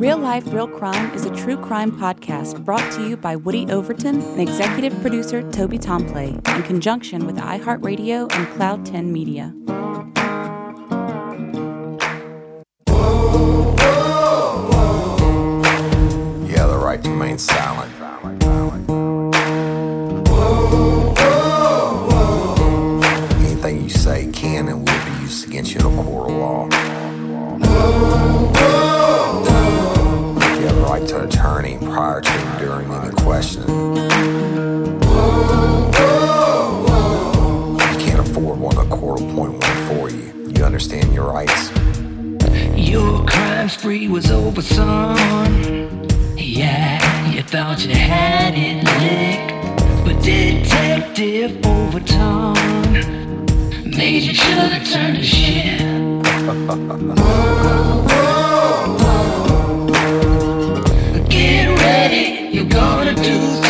Real Life, Real Crime is a true crime podcast brought to you by Woody Overton and executive producer Toby Tomplay in conjunction with iHeartRadio and Cloud 10 Media. Your rights. Your crime spree was over, son. Yeah, you thought you had it licked. But Detective Overton made you should have turned to shit. Get ready, you're gonna do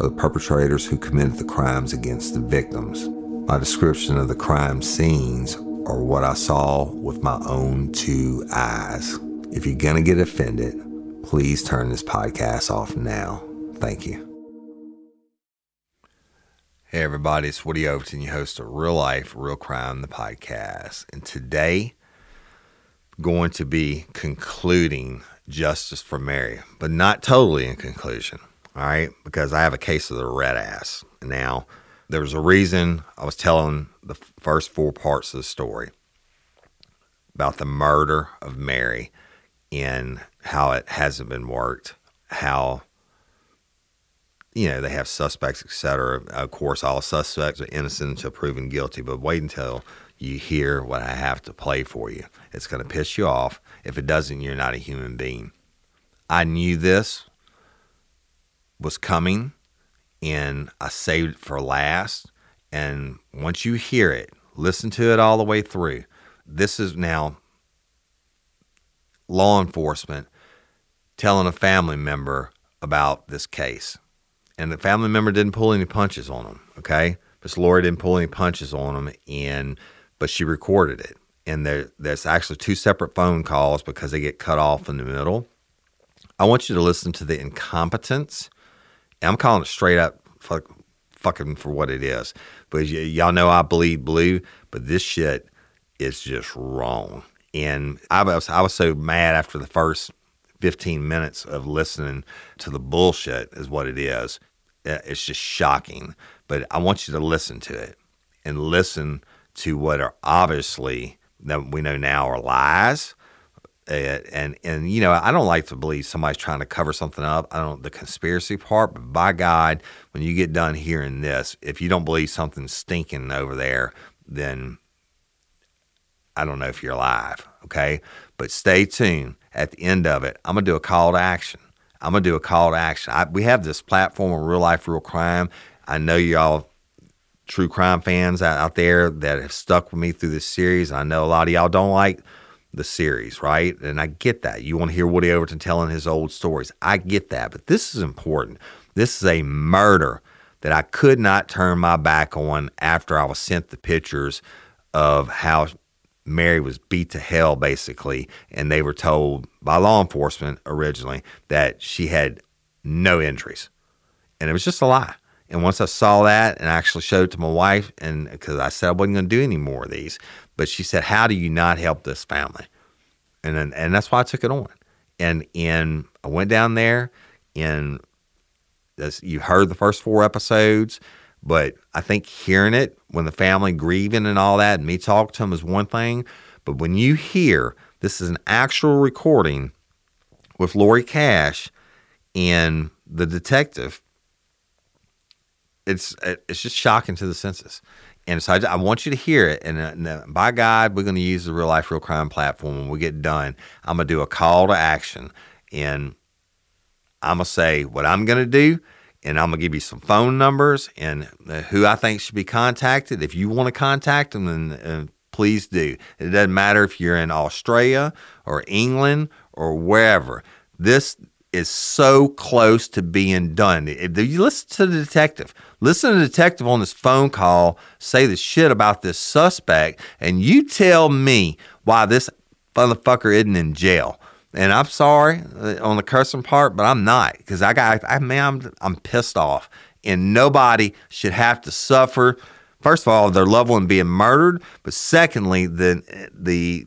or the perpetrators who committed the crimes against the victims. My description of the crime scenes are what I saw with my own two eyes. If you're going to get offended, please turn this podcast off now. Thank you. Hey, everybody, it's Woody Overton, your host of Real Life, Real Crime, the podcast. And today, going to be concluding Justice for Mary, but not totally in conclusion, all right? Because I have a case of the red ass. Now, there was a reason I was telling the first four parts of the story about the murder of Mary and how it hasn't been worked, how you know they have suspects, etc. Of course, all suspects are innocent until proven guilty. But wait until you hear what I have to play for you. It's going to piss you off. If it doesn't, you're not a human being. I knew this was coming, and I saved it for last. And once you hear it, listen to it all the way through. This is now law enforcement telling a family member about this case. And the family member didn't pull any punches on him, okay? Miss Lori didn't pull any punches on him, and but she recorded it. And there, there's actually two separate phone calls because they get cut off in the middle. I want you to listen to the incompetence. I'm calling it straight up fuck, fucking for what it is. But y- y'all know I bleed blue, but this shit is just wrong. And I was I was so mad after the first 15 minutes of listening to the bullshit is what it is. It's just shocking. But I want you to listen to it and listen to what are obviously that we know now are lies. And and you know I don't like to believe somebody's trying to cover something up. I don't the conspiracy part, but by God, when you get done hearing this, if you don't believe something's stinking over there, then I don't know if you're alive. Okay, but stay tuned. At the end of it, I'm gonna do a call to action. I'm gonna do a call to action. I, we have this platform of real life, real crime. I know y'all true crime fans out, out there that have stuck with me through this series. I know a lot of y'all don't like the series, right? And I get that. You want to hear Woody Overton telling his old stories. I get that. But this is important. This is a murder that I could not turn my back on after I was sent the pictures of how Mary was beat to hell, basically. And they were told by law enforcement originally that she had no injuries. And it was just a lie. And once I saw that and I actually showed it to my wife, and because I said I wasn't going to do any more of these, but she said, "How do you not help this family?" And then, and that's why I took it on. And and I went down there, and this, you heard the first four episodes, but I think hearing it when the family grieving and all that, and me talk to them is one thing, but when you hear this is an actual recording with Lori Cash and the detective it's it's just shocking to the senses. And so I, I want you to hear it. And, uh, uh, by God, we're going to use the real life, real crime platform. When we get done, I'm going to do a call to action. And I'm going to say what I'm going to do. And I'm going to give you some phone numbers and uh, who I think should be contacted. If you want to contact them, then uh, please do. It doesn't matter if you're in Australia or England or wherever. This is so close to being done. If you listen to the detective, listen to the detective on this phone call say the shit about this suspect, and you tell me why this motherfucker isn't in jail. And I'm sorry uh, on the cursing part, but I'm not because I got, I man, I'm, I'm pissed off, and nobody should have to suffer. First of all, their loved one being murdered, but secondly, the the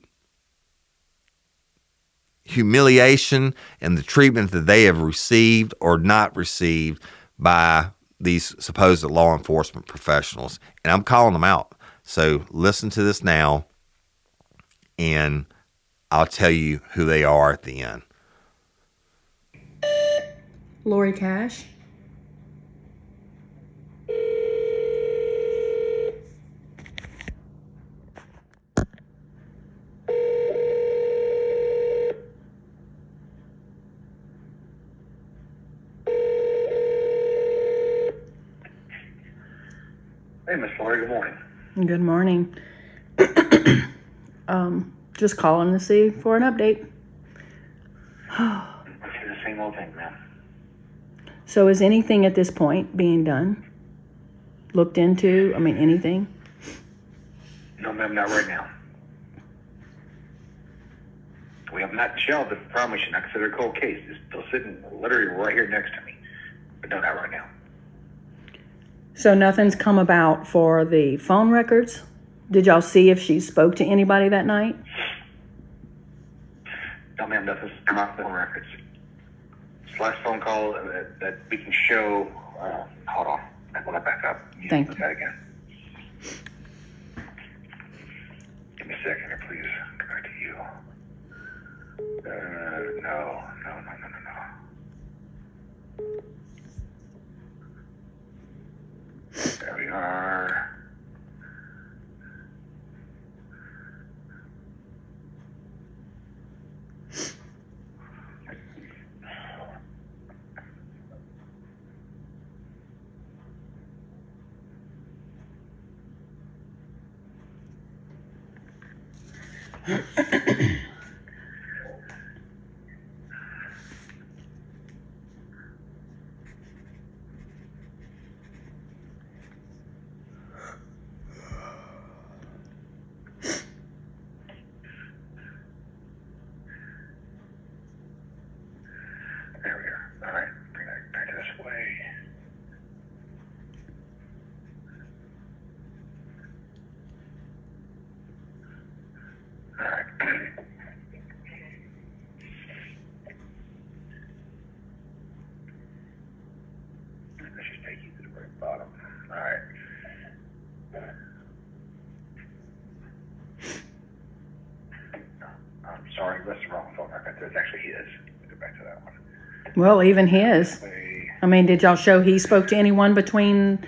humiliation and the treatment that they have received or not received by these supposed law enforcement professionals. And I'm calling them out. So listen to this now, and I'll tell you who they are at the end. Lori Cash. Hey, Miss Lori, good morning. Good morning. um, just calling to see for an update. The same old thing, ma'am. So, is anything at this point being done? Looked into? I mean, anything? No, ma'am, not right now. We have not shelved I promise you, not consider a cold case. It's still sitting literally right here next to me. But no, not right now. So, nothing's come about for the phone records? Did y'all see if she spoke to anybody that night? No, ma'am, nothing's come out on records. This last phone call that, that we can show. Uh, hold on. I want to back up. Thank you. that again. Give me a second here, please. Go back to you. Uh, no, no, no, no, no, no. There we are. There we are. All right, bring that back this way. All right. Let's just take you to the very bottom. All right. I'm sorry, that's the wrong phone record. There's actually his. Go back to that one. Well, even his. I mean, did y'all show he spoke to anyone between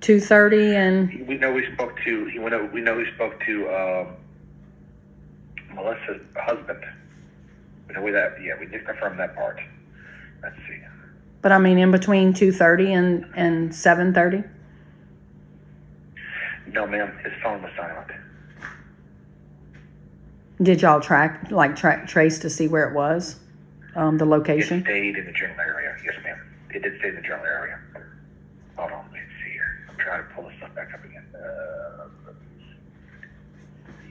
2.30 and... We know we spoke to. He went. We know we spoke to um, Melissa's husband. We know that. Yeah, we did confirm that part. Let's see. But I mean, in between 2.30 and, and 7.30? No, ma'am. His phone was silent. Did y'all track, like, track, trace to see where it was? Um, the It location? stayed in the general area. Yes, ma'am. It did stay in the general area. Hold on. Let me see here. I'm trying to pull this stuff back up again. Uh,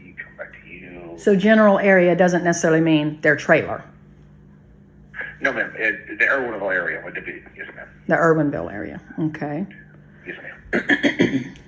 see. Come back to you. So general area doesn't necessarily mean their trailer, No, ma'am. It, the Erwinville area would it be? Yes, ma'am. the Erwinville area. Okay. Yes, ma'am.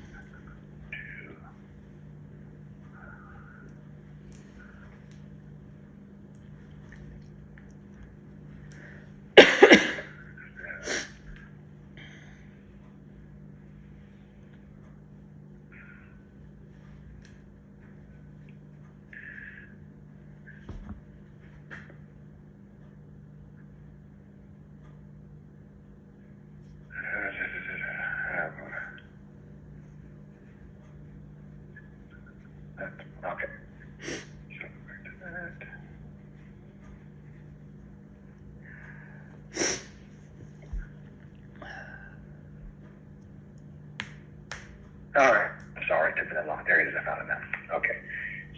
All right. Sorry, it took me that long. There it is. I found it now. Okay.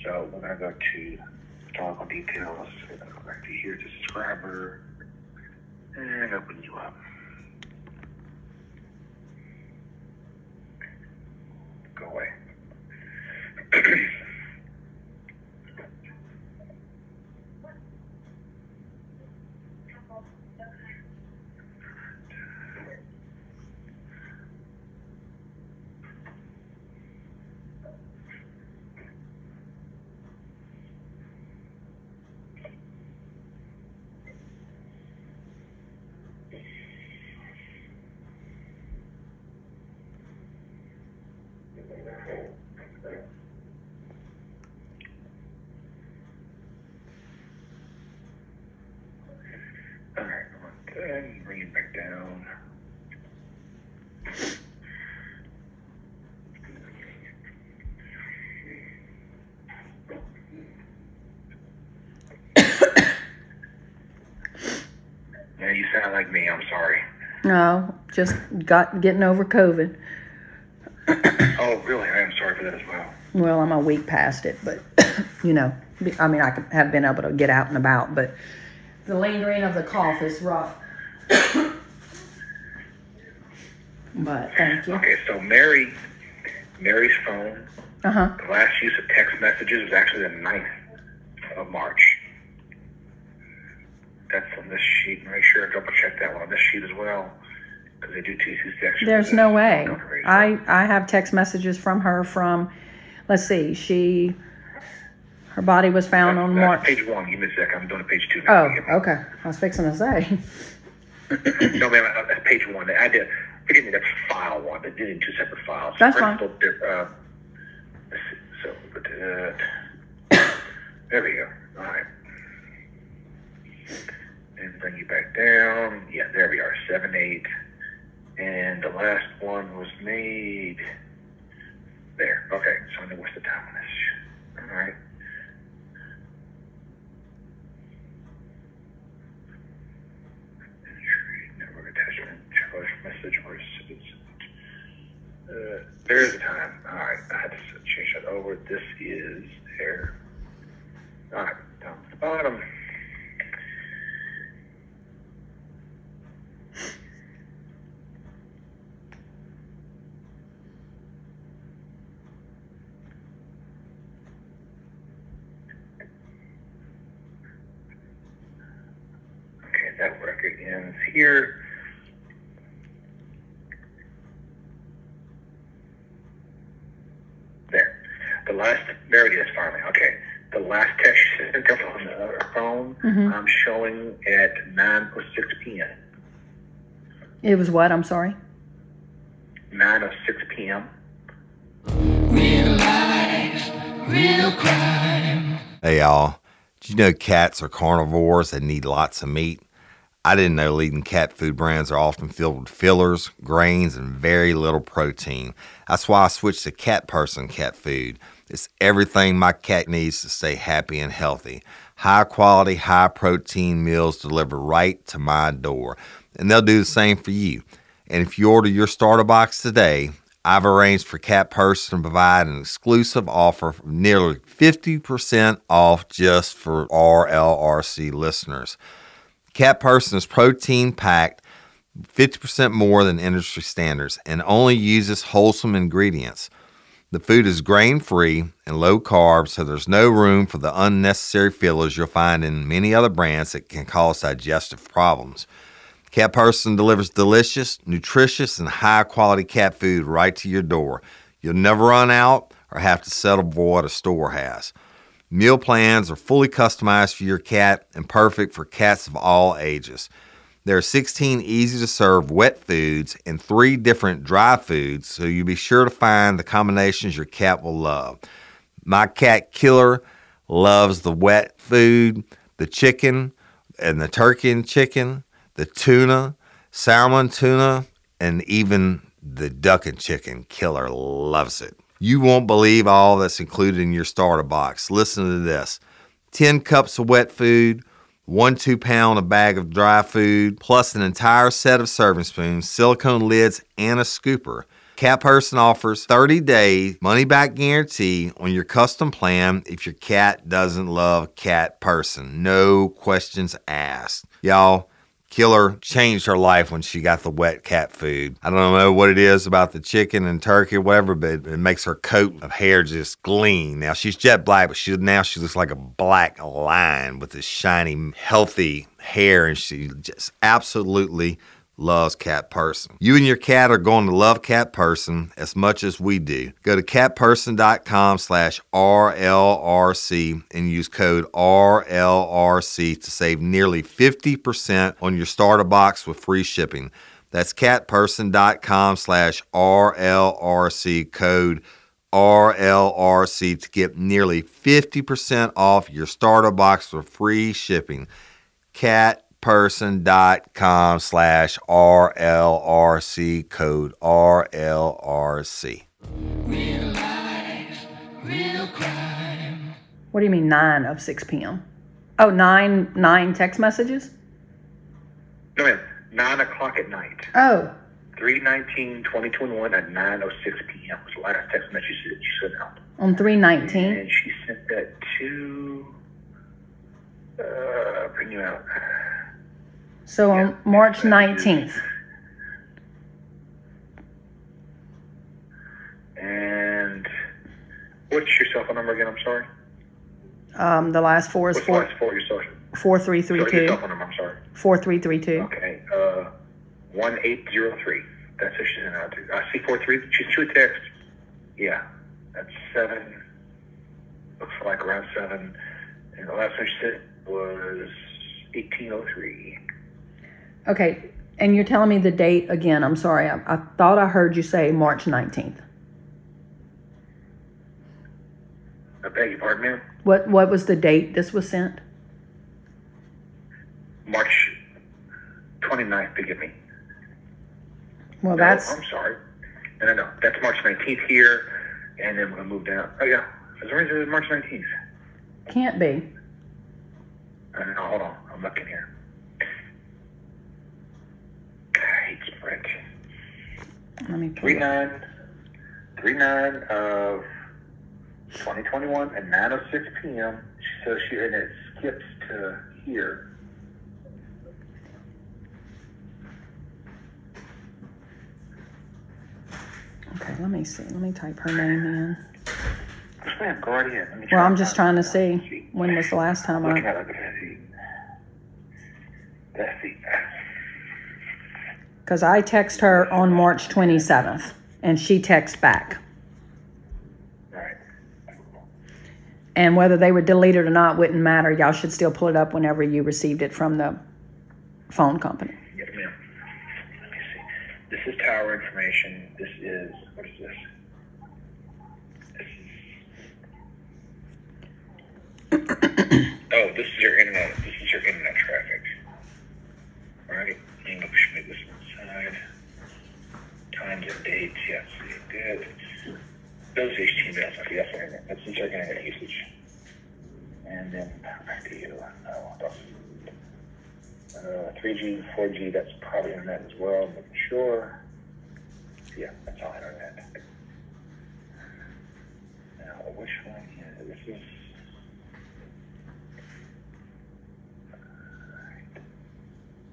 So we're gonna go to historical details. Go back to here to subscriber and open you up. Go away. All right, come on, and bring it back down. Yeah, you sound like me. I'm sorry. No, just got getting over COVID. Oh, really? I am sorry for that as well. Well, I'm a week past it, but you know, I mean, I have been able to get out and about, but the lingering of the cough is rough. but thank you. Okay, so Mary, Mary's phone, Uh huh. the last use of text messages was actually the 9th of March. That's on this sheet. Make sure to double check that one on this sheet as well, they do two two sections. There's no way. I. I have text messages from her from, let's see, she, her body was found on That's March. page one. Me a sec. I'm doing page two now. Oh, okay. I was fixing to say. No, ma'am, uh, that's page one. I did. Forgive me. That's file one. They did it in two separate files. That's fine. Uh, let's see. so, but, uh, there we go. All right. And bring you back down. Yeah, there we are. Seven eight. And the last one was made there. Okay, so I know what's the time on this. All right. Network attachment, charge message or. Uh, there's the time. All right, I had to change that over. This is there. All right, down to the bottom. Okay, that record ends here. There. The last, there it is finally. Okay. The last text you sent up on the phone, mm-hmm. I'm showing at 9.06 p.m. It was what? I'm sorry. 9.06 p.m. Real life, real crime. Hey y'all, did you know cats are carnivores that need lots of meat? I didn't know leading cat food brands are often filled with fillers, grains, and very little protein. That's why I switched to Cat Person cat food. It's everything my cat needs to stay happy and healthy. High quality, high protein meals delivered right to my door. And they'll do the same for you. And if you order your starter box today, I've arranged for Cat Person to provide an exclusive offer of nearly 50% off just for RLRC listeners. Cat Person is protein packed, 50% more than industry standards, and only uses wholesome ingredients. The food is grain free and low carb, so there's no room for the unnecessary fillers you'll find in many other brands that can cause digestive problems. Cat Person delivers delicious, nutritious, and high quality cat food right to your door. You'll never run out or have to settle for what a store has. Meal plans are fully customized for your cat and perfect for cats of all ages. There are 16 easy to serve wet foods and three different dry foods, so you'll be sure to find the combinations your cat will love. My cat Killer loves the wet food, the chicken, and the turkey and chicken, the tuna, salmon tuna, and even the duck and chicken. Killer loves it. You won't believe all that's included in your starter box. Listen to this 10 cups of wet food, one two pound a bag of dry food, plus an entire set of serving spoons, silicone lids, and a scooper. Cat Person offers 30 day money back guarantee on your custom plan if your cat doesn't love Cat Person. No questions asked. Y'all, Killer changed her life when she got the wet cat food. I don't know what it is about the chicken and turkey or whatever, but it makes her coat of hair just gleam. Now she's jet black, but she now she looks like a black lion with this shiny, healthy hair, and she just absolutely loves Cat Person. You and your cat are going to love Cat Person as much as we do. Go to catperson.com slash RLRC and use code RLRC to save nearly 50% on your starter box with free shipping. That's catperson.com slash RLRC code RLRC to get nearly 50% off your starter box with free shipping. Cat person.com slash RLRC code RLRC. Real life, real crime. What do you mean 9 of 6 p.m.? Oh, nine nine text messages? No, ma'am. 9 o'clock at night. Oh, 319 2021 at 9.06 p.m. was the last text message that she sent out. on 319. And she sent that to. Uh, bring you out. So on March 19th. And what's your cell phone number again? I'm sorry. Um, the last four is What's the four, last four your social? four three three Sorry, your cell phone number. I'm sorry. Four three three two. Okay. Uh, one eight zero three. That's what she sent out to. I see four three. She's two text. Yeah, that's seven. Looks like around seven. And the last one she said was eighteen oh three. Okay, and you're telling me the date again. I'm sorry. I, I thought I heard you say March 19th. I beg your pardon, ma'am. What what was the date this was sent? March 29th, forgive me. Well, No, that's I'm sorry. No, no, no. That's March 19th here, and then we're going to move down. Oh, yeah. Is there reason it's March 19th? can't be. Uh, no, hold on. I'm looking here. Let me Three nine, three nine of 2021 at 9:06 p.m. So she and it skips to here. Okay, let me see. Let me type her name in. Yes, ma'am. Go right ahead. Let me Well, I'm just trying to see when was the last time Looking I. at it, look at. That's the. Because I text her on March 27th, and she texts back. And whether they were deleted or not wouldn't matter. Y'all should still pull it up whenever you received it from the phone company. Yes, ma'am. Let me see. This is tower information. This is what is this? This is. oh, this is your internet. This is your internet traffic. All right. And we should make this inside. Times and dates. Yes, did. Those. Okay, that's internet. That's your internet usage. And then back to you. Don't. Uh, 3G, 4G, that's probably internet as well. I'm making sure. Yeah, that's all internet. Now, which one is this? Is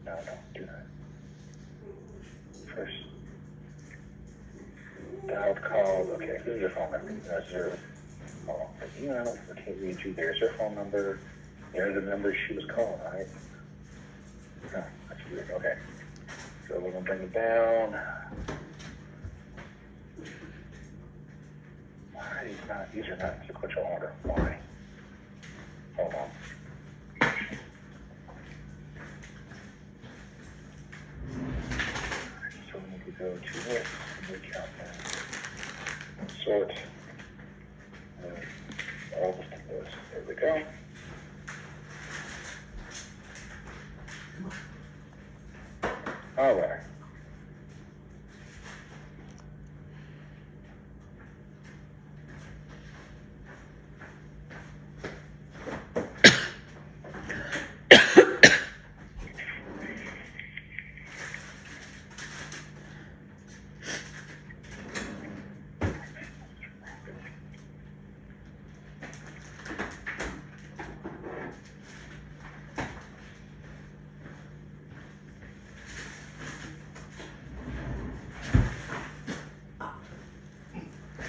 no, don't do that. First, dialed call. Okay, this is your phone number. That's your. Oh, you know, I can't read you. There's her phone number. There's the number she was calling, right? Oh, that's weird. Okay. So we're gonna bring it down. Why is not these are not sequential order? Why? Hold on. Need to go to this and count that. Sort. Uh, all to this. There we go. All right.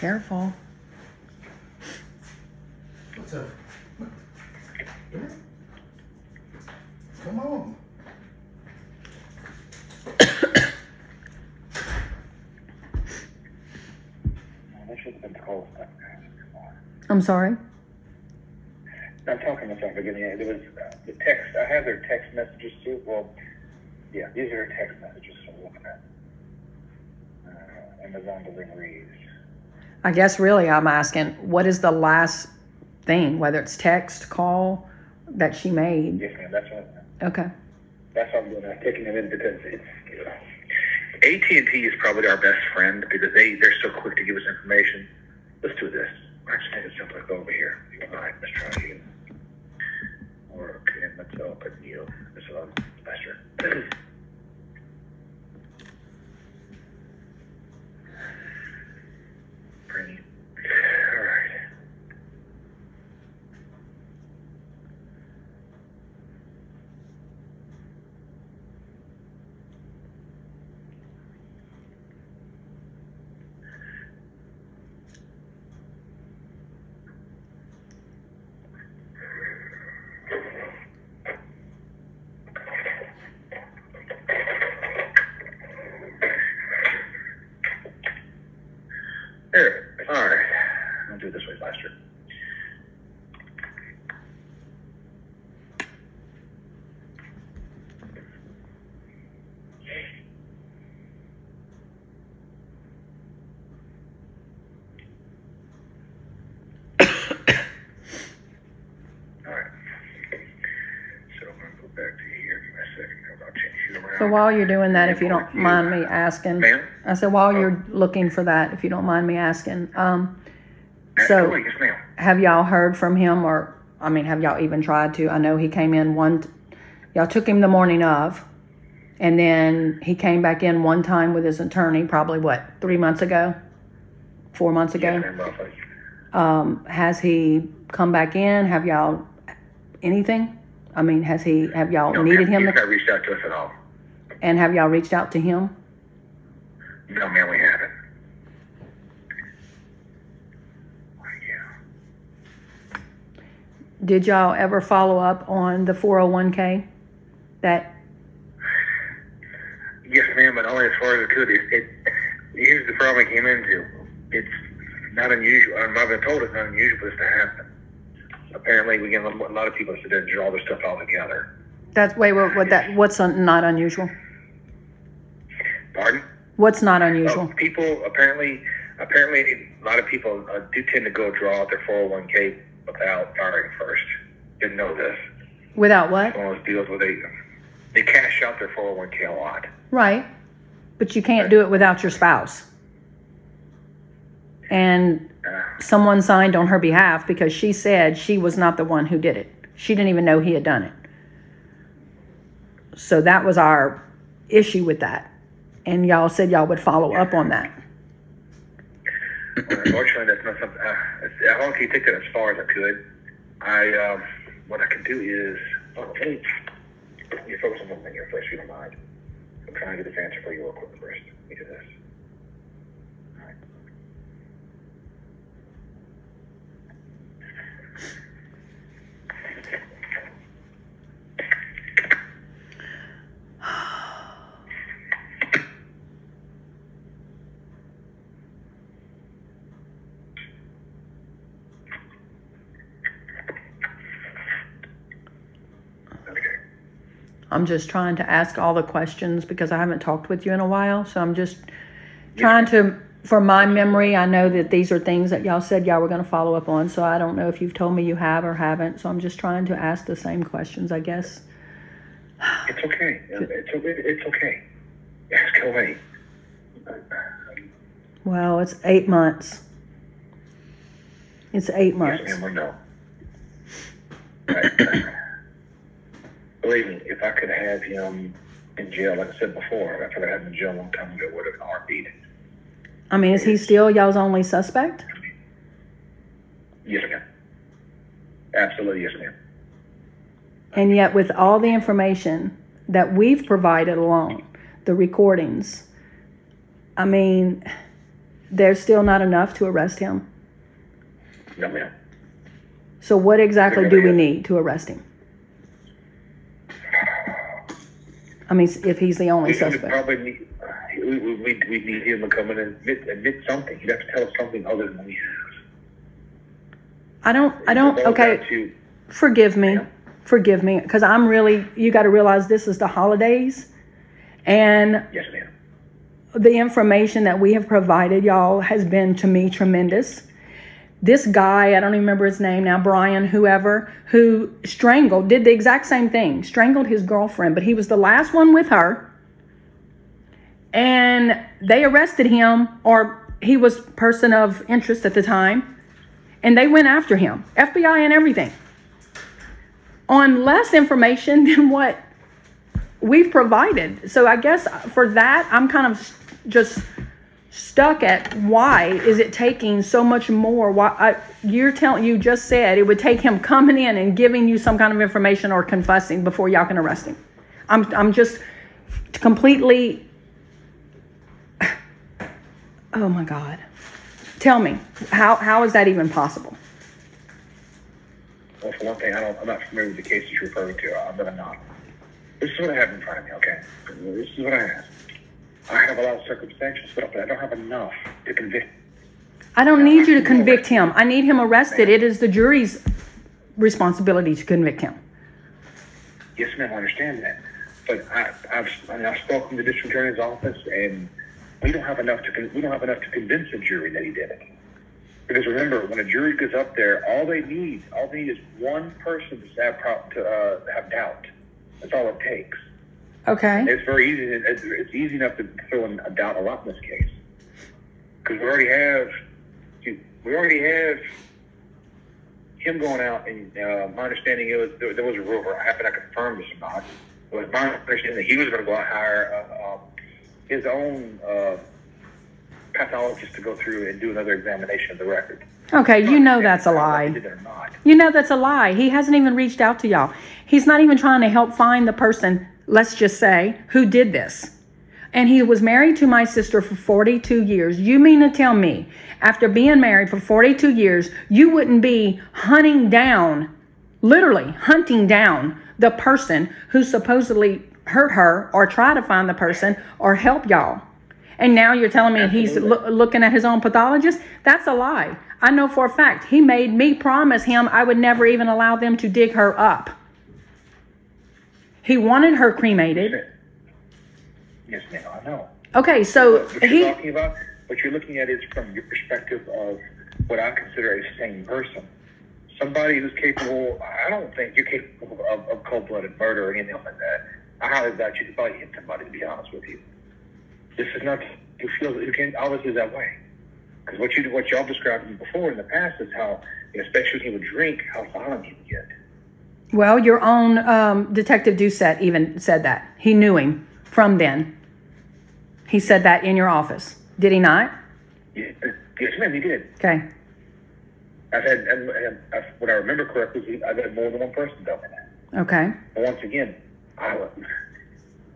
Careful. What's up? Come here. Come on. That should have been close. I'm sorry. I'm talking about beginning. There was uh, the text. I have their text messages too. Well, yeah, these are their text messages. So I'm looking at uh, Amazon deliveries. I guess really I'm asking what is the last thing, whether it's text, call that she made. Yes, ma'am. That's what. Okay. That's what I'm doing. I'm taking them in because it's. AT and T is probably our best friend because they they're so quick to give us information. Let's do this. Actually, make it simpler. Go over here. Don't mind. Let's try again. Or okay, let's open you. This is faster. Pretty. All right. There. All right. I'll do it this way faster. All right. So I'm gonna go back to here. Give me a second. I'll change you around. So while you're doing that, if you don't mind me asking, Ma'am? I said while you're looking for that, if you don't mind me asking, um, so yes, have y'all heard from him or, I mean, have y'all even tried to? I know he came in one, y'all took him the morning of, and then he came back in one time with his attorney, probably what, three months ago? Four months ago? Yes. Um, has he come back in? Have y'all anything? I mean, has he, have y'all No, needed him He's to, not reached out to us at all. And have y'all reached out to him? No, man, we haven't. Yeah. Did y'all ever follow up on the 401k? That, Yes, ma'am, but only as far as it could. It, it, here's the problem I came into. It's not unusual. Um, I've been told it's not unusual for this to happen. Apparently, we get a lot of people there and draw their stuff all together. that's, wait, what, what that, what's un- not unusual? Pardon? What's not Oh, unusual? people apparently, apparently, a lot of people uh, do tend to go draw out their 401k without firing first. Didn't know this. Without what? One of those deals where they they cash out their 401k a lot. Right. But you can't do it without your spouse. And someone signed on her behalf because she said she was not the one who did it. She didn't even know he had done it. So that was our issue with that. And y'all said y'all would follow up on that. Unfortunately, that's not something. Uh, I keep take that as far as I could. I um, what I can do is. Oh, let me, let me focus on one thing here first, if you don't mind. I'm trying to get this answer for you real quick first. Let me do this. All right. I'm just trying to ask all the questions because I haven't talked with you in a while. So I'm just trying to, for my memory, I know that these are things that y'all said y'all were going to follow up on. So I don't know if you've told me you have or haven't. So I'm just trying to ask the same questions, I guess. It's okay. It's okay. It's okay. Ask away. Well, it's eight months. It's eight Yes, months. ma'am, or no. Right. Believe me, if I could have him in jail, like I said before, I could have him in jail a long time ago, would have been heartbeat. I mean, is he still y'all's only suspect? Yes, ma'am. Absolutely, yes, ma'am. And yet, with all the information that we've provided along, the recordings, I mean, there's still not enough to arrest him. No, ma'am. So what exactly do we need to arrest him? I mean, if he's the only We suspect. probably need, we, we, we, we need him to come in and admit, admit something. He'd have to tell us something other than we have. I don't. I don't. Okay. To, Forgive me. Forgive me, because I'm really. You got to realize this is the holidays, and yes, ma'am. the information that we have provided y'all has been to me tremendous. This guy, I don't even remember his name now, Brian, whoever, who strangled, did the exact same thing, strangled his girlfriend, but he was the last one with her. And they arrested him, or he was person of interest at the time, and they went after him, FBI and everything, on less information than what we've provided. So I guess for that, I'm kind of just stuck at why is it taking so much more? Why I, you're telling you just said it would take him coming in and giving you some kind of information or confessing before y'all can arrest him. I'm I'm just completely. Oh my God! Tell me how how is that even possible? Well, for one thing, I don't, I'm not familiar with the cases you're referring to. Uh, I'm gonna not. This is what I have in front of me, okay? This is what I have. I have a lot of circumstantial stuff, but I don't have enough to convict. I don't need you to convict him. I need him arrested. It is the jury's responsibility to convict him. Yes, ma'am, I understand that. But I, I've, I mean, I've spoken to the district attorney's office, and we don't have enough to we don't have enough to convince a jury that he did it. Because remember, when a jury goes up there, all they need, all they need is one person to have to uh, have doubt. That's all it takes. Okay. It's very easy. It's, it's easy enough to throw in a doubt a lot in this case because we already have we already have him going out, and uh, my understanding it was there, there was a rumor. I happen to confirm this or not. It was my understanding that he was going to go out and hire uh, um, his own uh, pathologist to go through and do another examination of the record. Okay, you know that's a lie. did it or not. You know that's a lie. He hasn't even reached out to y'all. He's not even trying to help find the person, let's just say, who did this. And he was married to my sister for 42 years. You mean to tell me, after being married for 42 years, you wouldn't be hunting down, literally hunting down the person who supposedly hurt her or try to find the person or help y'all? And now you're telling me he's loo- looking at his own pathologist? That's a lie. I know for a fact he made me promise him I would never even allow them to dig her up. He wanted her cremated. Yes, ma'am. I know. Okay, so What you're he talking about, what you're looking at is from your perspective of what I consider a sane person. Somebody who's capable, I don't think you're capable of, of cold blooded murder or anything like that. I highly doubt you could probably hit somebody, to be honest with you. This is not, you feel, you can't obviously that way. Because what you what y'all described before in the past is how, especially when he would drink, how violent he would get. Well, your own um, detective Doucet even said that. He knew him from then. He said that in your office. Did he not? Yes, ma'am, he did. Okay. I've had, and, and, uh, what I remember correctly, I've had more than one person tell me that. Okay. But once again, I,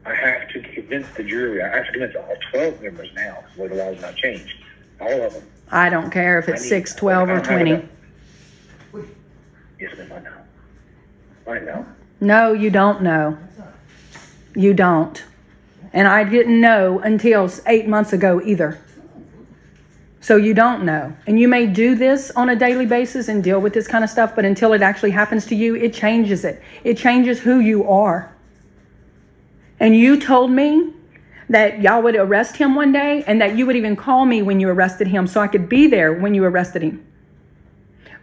I have to convince the jury. I have to convince all 12 members now, where the law law's not changed. All of them. I don't care if it's I need- 6, 12, I or 20. Yes, ma'am, I know. I know. No, you don't know. You don't. And I didn't know until eight months ago either. So you don't know. And you may do this on a daily basis and deal with this kind of stuff, but until it actually happens to you, it changes it. It changes who you are. And you told me that y'all would arrest him one day and that you would even call me when you arrested him so I could be there when you arrested him.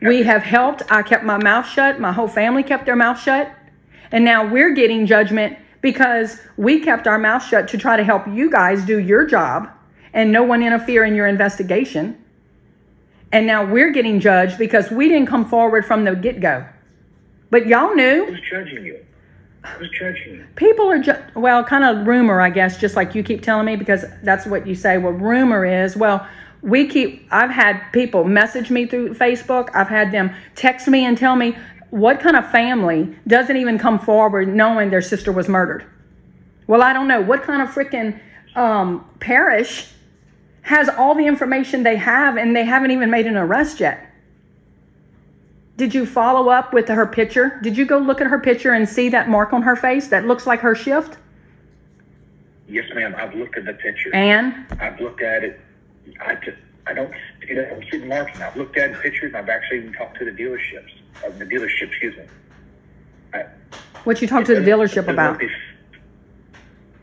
We have helped. I kept my mouth shut. My whole family kept their mouth shut. And now we're getting judgment because we kept our mouth shut to try to help you guys do your job and no one interfere in your investigation. And now we're getting judged because we didn't come forward from the get go. But y'all knew. Who's judging you? Who's judging you? People are just, well, kind of rumor, I guess, just like you keep telling me, because that's what you say. Well, rumor is, well, we keep, I've had people message me through Facebook. I've had them text me and tell me what kind of family doesn't even come forward knowing their sister was murdered. Well, I don't know. What kind of freaking um, parish has all the information they have and they haven't even made an arrest yet. Did you follow up with her picture? Did you go look at her picture and see that mark on her face that looks like her shift? Yes, ma'am. I've looked at the picture. And I've looked at it. I just, I don't, you I'm see the marks. And I've looked at pictures. I've actually even talked to the dealerships, uh, the dealership, excuse me. I, what you talk to the dealership about?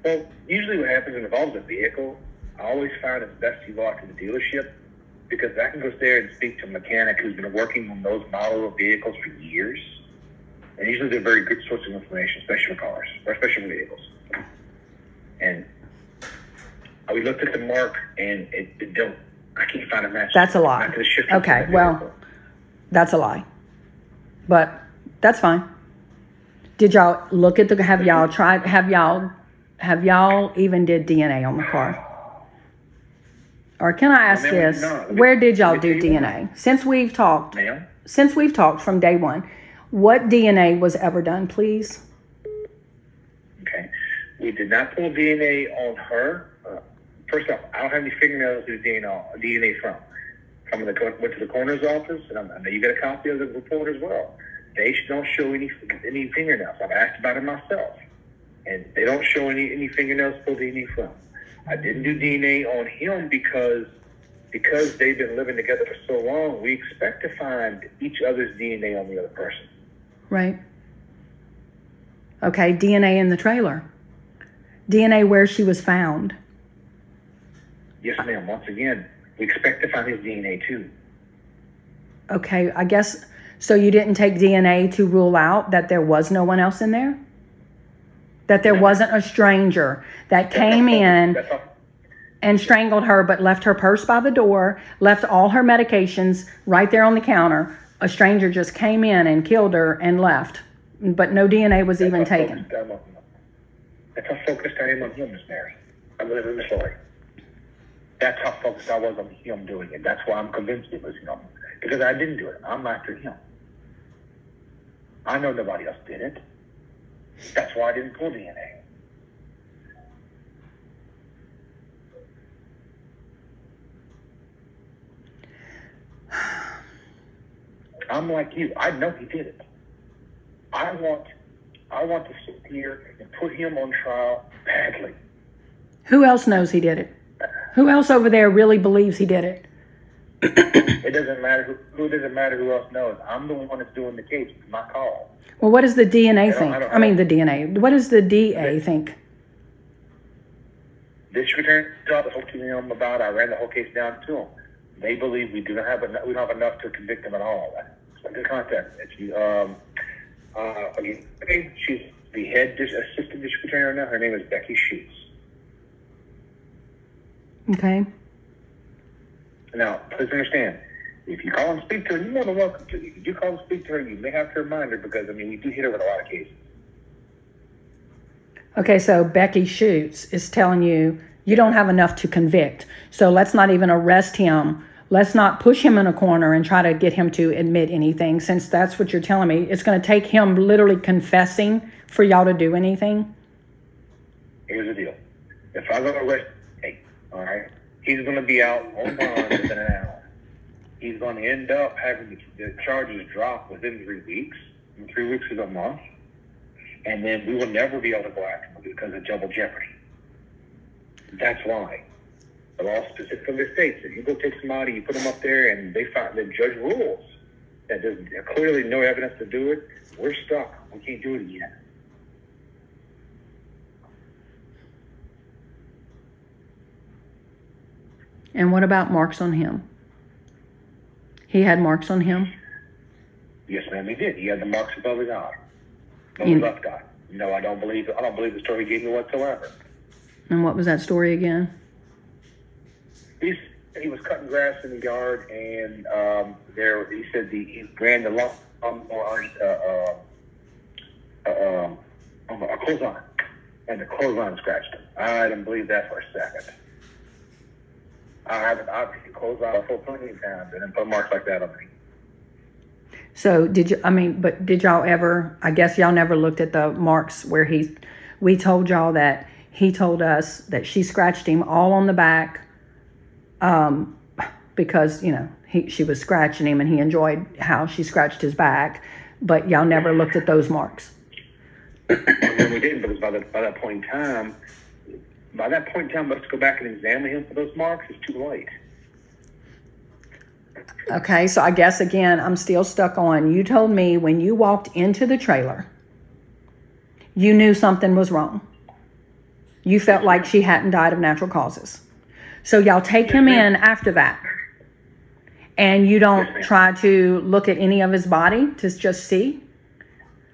Well, usually what happens involves a vehicle, I always find it's best to go out to the dealership because I can go there and speak to a mechanic who's been working on those model of vehicles for years. And usually they're very good source of information, especially for cars, or especially for vehicles. And we looked at the mark and it, it don't, I can't find a match. That's a lie. Okay, well- That's a lie. But that's fine. Did y'all look at the have y'all tried have y'all have y'all even did DNA on the car? Or can I ask Well, this? no. Where did y'all do me tell you DNA? Since we've talked Ma'am? since we've talked from day one, what DNA was ever done, please? Okay. We did not pull DNA on her. First off, I don't have any fingernails to DNA, DNA from. To the, co- went to the coroner's office, and I'm, I know you got a copy of the report as well. They don't show any any fingernails. I've asked about it myself, and they don't show any any fingernails pulled DNA from. I didn't do DNA on him because because they've been living together for so long. We expect to find each other's DNA on the other person. Right. Okay, DNA in the trailer. DNA where she was found. Yes, ma'am. Once again, we expect to find his DNA too. Okay, I guess so. You didn't take DNA to rule out that there was no one else in there? That there wasn't a stranger that came in and strangled her but left her purse by the door, left all her medications right there on the counter. A stranger just came in and killed her and left, but no DNA was even taken. Uh, focused I am on- That's how focused I am on Miss Mary. I'm living the story. That's how focused I was on him doing it. That's why I'm convinced it was him. Because I didn't do it. I'm after him. I know nobody else did it. That's why I didn't pull DNA. I'm like you. I know he did it. I want, I want to sit here and put him on trial badly. Who else knows he did it? Who else over there really believes he did it? It doesn't matter who, who doesn't matter who else knows. I'm the one that's doing the case. It's my call. Well, what does the DNA don't- think? I I mean, the DNA. What does the DA think? District attorney job I spoke to him about. I ran the whole case down to them. They believe we do not have enough. We don't have enough to convict them at all. So good contact. It's um uh. Okay, she's the head dis- assistant district attorney right now. Her name is Becky Schutz. Okay. Now, please understand, if you call and speak to her, you're more than welcome to. If you call and speak to her, you may have to remind her because, I mean, we do hit her with a lot of cases. Okay, so Becky Schutz is telling you you don't have enough to convict. So let's not even arrest him. Let's not push him in a corner and try to get him to admit anything, since that's what you're telling me. It's going to take him literally confessing for y'all to do anything. Here's the deal. If I go to arrest, all right, he's going to be out on bond within an hour. He's going to end up having the, charges drop within three weeks. Three weeks is a month. And then we will never be able to go after him because of double jeopardy. That's why. The law specifically states if you go take somebody, you put them up there, and they find the judge rules that there's clearly no evidence to do it, we're stuck. We can't do it again. And what about marks on him? He had marks on him. Yes, ma'am, he did. He had the marks above his eye, above his left eye. No, I don't believe. I don't believe the story he gave me whatsoever. And what was that story again? He's, he was cutting grass in the yard, and um, there he said the, he ran the lawn on uh, uh, uh, um, on a clothesline, and the clothesline scratched him. I didn't believe that for a second. I haven't. I've seen clothesline full plenty of times, and then put marks like that on me. So did you? I mean, but did y'all ever? I guess y'all never looked at the marks where he. We told y'all that he told us that she scratched him all on the back, um, because you know he she was scratching him and he enjoyed how she scratched his back, but y'all never looked at those marks. we didn't, because by, the, by that point in time, by that point in time, let's go back and examine him for those marks. It's too late. Okay, so I guess again, I'm still stuck on. You told me when you walked into the trailer, you knew something was wrong. You felt like she hadn't died of natural causes. So y'all take him in after that. And you don't try to look at any of his body to just see.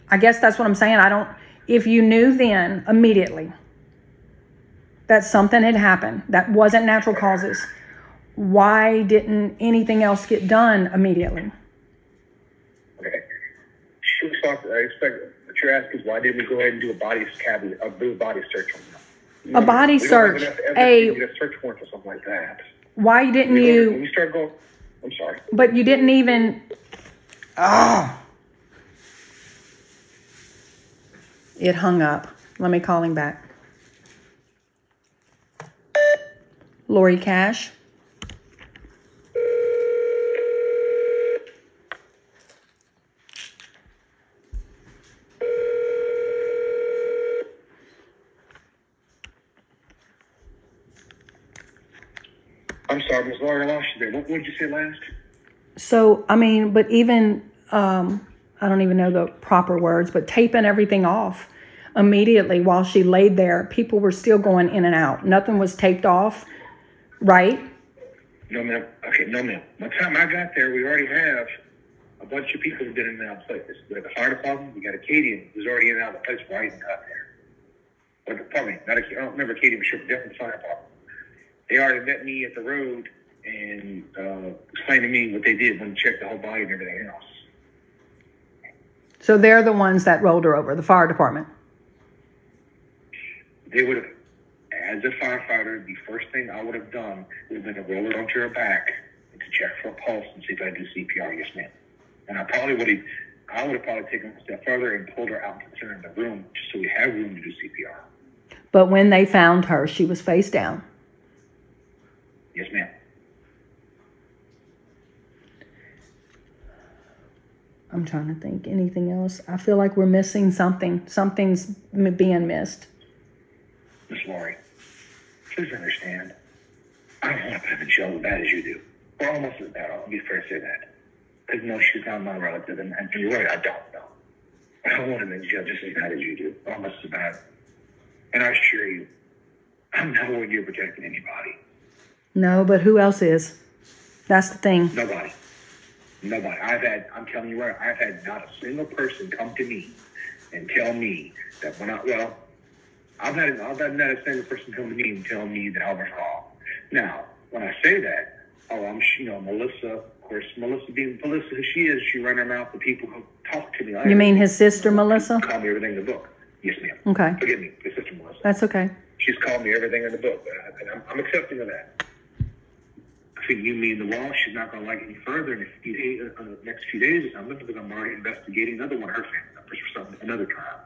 I guess that's what I'm saying. I don't, if you knew then immediately that something had happened that wasn't natural causes, why didn't anything else get done immediately? Okay. She was talking, I expect what you're asking is why didn't we go ahead and do a body cavity, a body search on him? A body We don't have search, a- a search warrant or something like that. Why didn't We you? We start going, I'm sorry. But you didn't even. Oh. It hung up. Let me call him back. Lori Cash. I'm sorry, Ms. Laura, I lost you there. What what did you say last? So, I mean, but even, um, I don't even know the proper words, but taping everything off immediately while she laid there, people were still going in and out. Nothing was taped off, right? No, ma'am. Okay, no, ma'am. By the time I got there, we already have a bunch of people who've been in and out of places. We have the fire department. We got a Acadian who's already in and out of the place before I even got there. But pardon me, not Ac- I don't remember Acadian, but sure, definitely the fire department. They already met me at the road and uh, explained to me what they did when they checked the whole body and everything else. So they're the ones that rolled her over, the fire department. They would have, as a firefighter, the first thing I would have done would have been to roll her onto her back and to check for a pulse and see if I do CPR. Yes, ma'am. And I probably would have, I would have probably taken a step further and pulled her out to the center of the room just so we have room to do CPR. But when they found her, she was face down. Yes, ma'am. I'm trying to think. Anything else? I feel like we're missing something. Something's being missed. Miss Lori, please understand. I don't want to put him in jail as bad as you do. Or almost as bad. I'll be fair to say that. Because no, she's not my relative, and, and you're right, I don't know. I don't want him in jail just as bad as you do. Almost as bad. And I assure you, I'm nowhere near protecting anybody. No, but who else is? That's the thing. Nobody. Nobody. I've had, I'm telling you right, I've had not a single person come to me and tell me that when I, well, I've had, I've had not a single person come to me and tell me that I was wrong. Now, when I say that, oh, I'm, you know, Melissa, of course, Melissa being Melissa who she is, she run her mouth to people who talk to me. You mean his sister, Melissa? Call me everything in the book. Yes, ma'am. Okay. Forgive me, his sister Melissa. That's okay. She's called me everything in the book, and I'm, I'm accepting of that. I think you mean the law. She's not going to like it any further in a few days, uh, the next few days or something, because I'm already investigating another one of her family members for something, another trial.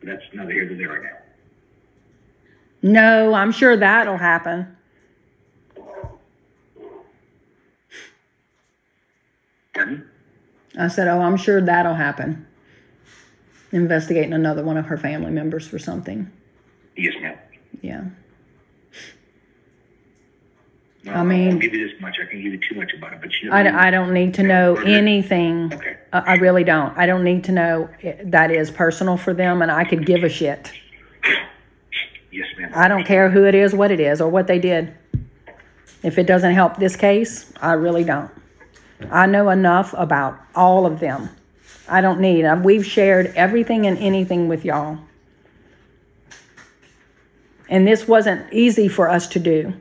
But that's neither here nor there right now. No, I'm sure that'll happen. Pardon? I said, oh, I'm sure that'll happen. Investigating another one of her family members for something. Yes, ma'am. Yeah. No, I mean- I'll give you this much. I can give you too much about it, but you. I, I don't need to know anything. Okay. I I really don't. I don't need to know that is personal for them, and I could give a shit. Yes, ma'am. I don't care who it is, what it is, or what they did. If it doesn't help this case, I really don't. I know enough about all of them. I don't need. uh, We've shared everything and anything with y'all. And this wasn't easy for us to do.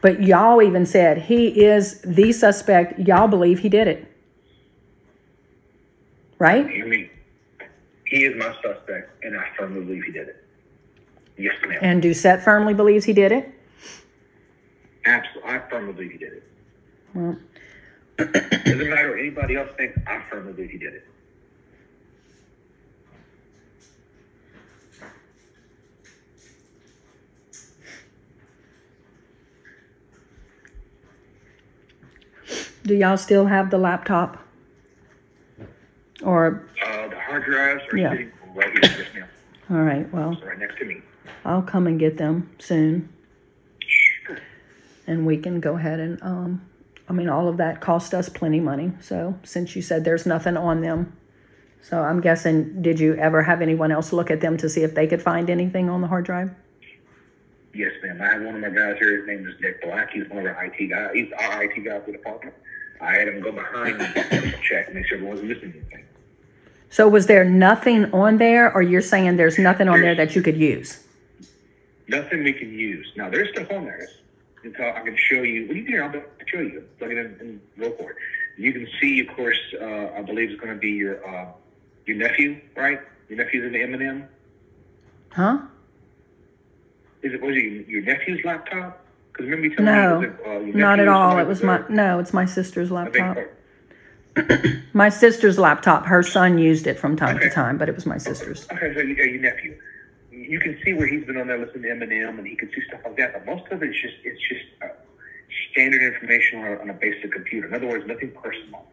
But y'all even said he is the suspect. Y'all believe he did it. Right? He is my suspect, and I firmly believe he did it. Yes, ma'am. And Doucet firmly believes he did it. Absolutely. I firmly believe he did it. Well, Doesn't matter what anybody else thinks. I firmly believe he did it. Do y'all still have the laptop? Or, Uh, the hard drives are Yeah. sitting right here, yes, ma'am. all right, well, right next to me. I'll come and get them soon. And we can go ahead and, um, I mean, all of that cost us plenty money. So since you said there's nothing on them, so I'm guessing, did you ever have anyone else look at them to see if they could find anything on the hard drive? Yes, ma'am. I have one of my guys here. His name is Nick Black. He's one of our IT guys. He's our IT guy for the department. I had him go behind and check, make sure everyone's missing anything. So was there nothing on there, or you're saying there's nothing on there that you could use? Nothing we can use. Now, there's stuff on there. And so I can show you. Well, you can hear. I'll show you. Plug it in and go for it. You can see, of course. Uh, I believe it's going to be your uh, your nephew, right? Your nephew's in the M&M. Huh? Is it was it your, your nephew's laptop? Because remember you told No, me it was, uh, not at all. It was my no. It's my sister's laptop. My sister's laptop. Her son used it from time to time, but it was my sister's. Okay, so you, uh, your nephew. You can see where he's been on there listening to Eminem, and he can see stuff like that. But most of it's just it's just uh, standard information on a, on a basic computer. In other words, nothing personal.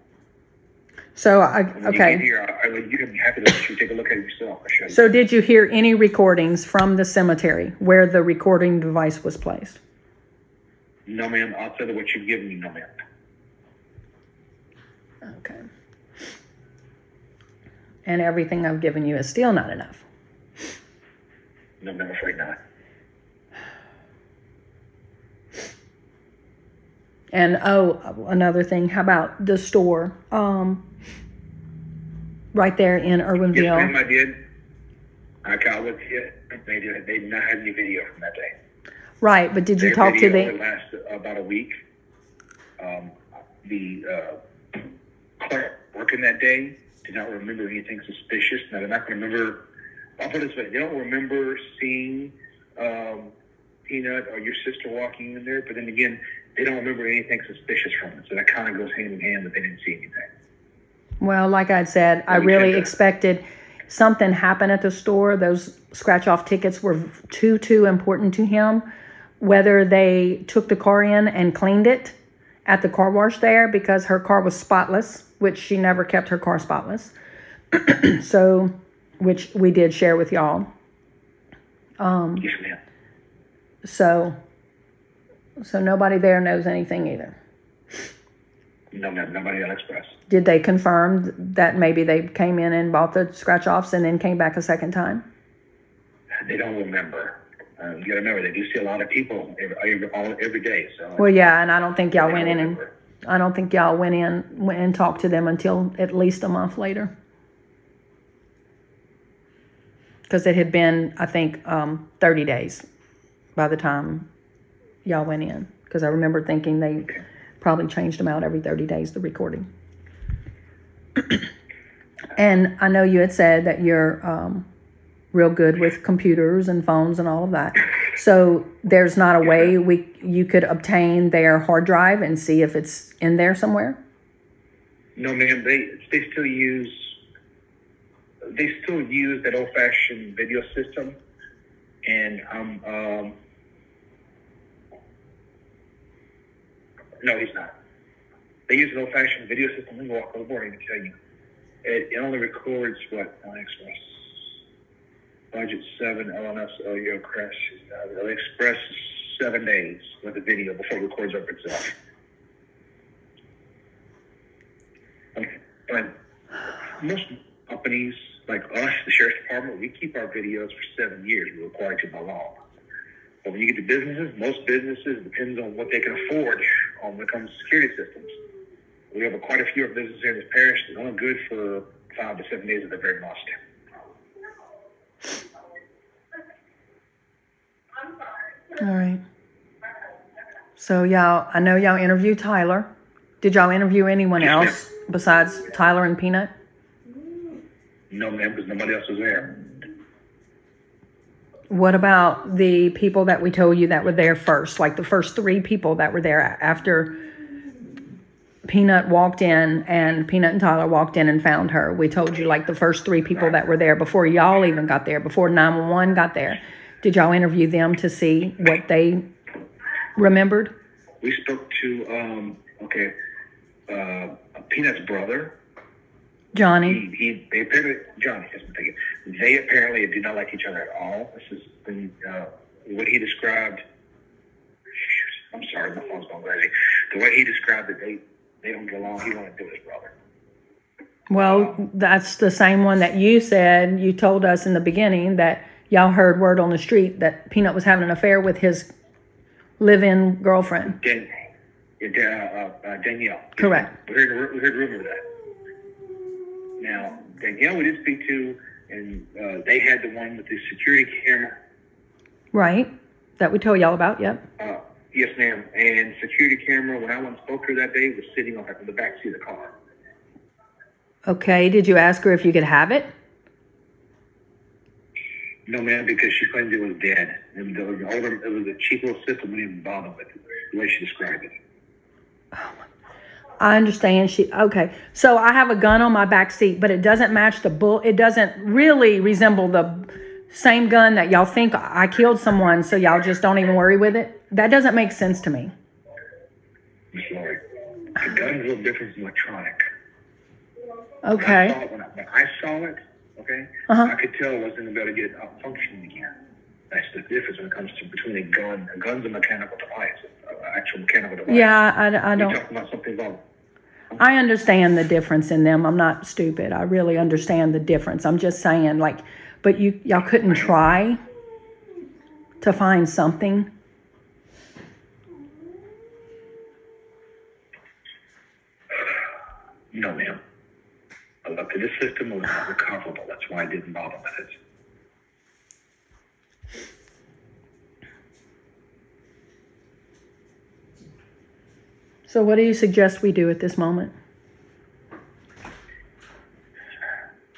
So I When you okay. here, I, I, can be happy to let you take a look at it yourself. You. So did you hear any recordings from the cemetery where the recording device was placed? no, ma'am. Outside of what you've given me, no, ma'am. Okay. And everything I've given you is still not enough. No, ma'am. Afraid not. And oh, another thing, how about the store? Um, right there in Erwinville. Yes, ma'am. I did. I got with you. They did. They did not have any video from that day. Right, but did you Their talk to the? lasted about a week. Um, the uh, clerk working that day did not remember anything suspicious. Now they're not going to remember. I'll put it this way: they don't remember seeing um, Peanut or your sister walking in there. But then again, they don't remember anything suspicious from it. So that kind of goes hand in hand that they didn't see anything. Well, like I said, I really expected something happen at the store. Those scratch off tickets were too too important to him. Whether they took the car in and cleaned it at the car wash there because her car was spotless, which she never kept her car spotless. so, which we did share with y'all. Um, Yes, ma'am. So, so nobody there knows anything either. No, ma'am. Nobody on Express. Did they confirm that maybe they came in and bought the scratch offs and then came back a second time? They don't remember. Uh, you got to remember, they do see a lot of people every, every, all, every day. So Well, yeah, and I don't think y'all went in and. I don't think y'all went in went and talked to them until at least a month later. Because it had been, I think, um, 30 days by the time y'all went in. Because I remember thinking they probably changed them out every 30 days, the recording. and I know you had said that you're um, real good with computers and phones and all of that. So there's not a way we you could obtain their hard drive and see if it's in there somewhere. No, ma'am. They they still use they still use that old fashioned video system, and um um. No, he's not. They use an old fashioned video system. Let me walk over and tell you. It, it only records what Express. Budget seven, LNS, LEO crash. Uh, seven days with the video before it records over itself. Okay. But most companies, like us, the sheriff's department, we keep our videos for seven years. We're required to by law. But when you get to businesses, most businesses depends on what they can afford on when it comes to security systems. We have quite a few of businesses here in this parish that are only good for five to seven days at the very most. All right. So y'all, I know y'all interviewed Tyler. Did y'all interview anyone else besides Tyler and Peanut? No, ma'am, because nobody else was there. What about the people that we told you that were there first, like the first three people that were there after Peanut walked in and Peanut and Tyler walked in and found her? We told you like the first three people that were there before y'all even got there, before 911 got there. Did y'all interview them to see what they remembered? We spoke to, um, okay, uh, Peanut's brother. Johnny. He, he they apparently Johnny has been taken. They apparently do not like each other at all. This is been, uh, what he described. I'm sorry, my phone's going crazy. The way he described it, they they don't get along. He wanted to do his brother. Well, that's the same one that you said. You told us in the beginning that y'all heard word on the street that Peanut was having an affair with his live-in girlfriend. Dan, uh, uh, Danielle. Correct. We heard, we heard rumor of that. Now, Danielle, we did speak to, and uh, they had the one with the security camera. Right. That we told y'all about. Yep. Uh, yes, ma'am. And security camera, when I went and spoke to her that day, was sitting on the back seat of the car. Okay. Did you ask her if you could have it? No, ma'am, because she claimed it was dead. And the older, it was a cheap little system. We didn't bother with it, the way she described it. I understand she okay. So I have a gun on my back seat, but it doesn't match the bull. It doesn't really resemble the same gun that y'all think I killed someone. So y'all just don't even worry with it. That doesn't make sense to me. Miss Lori, the gun's a little different from electronic. When I Okay. saw it, when I, when I saw it, okay, Uh-huh. I could tell it wasn't going to be able to get it up functioning again. That's the difference when it comes to between a gun. A gun's a mechanical device, an actual mechanical device. Yeah, I, I You're don't. talking about something about I understand the difference in them. I'm not stupid. I really understand the difference. I'm just saying, like, but you y'all couldn't try to find something. no, ma'am. I looked at the system; it was not recoverable. That's why I didn't bother with it. So, what do you suggest we do at this moment?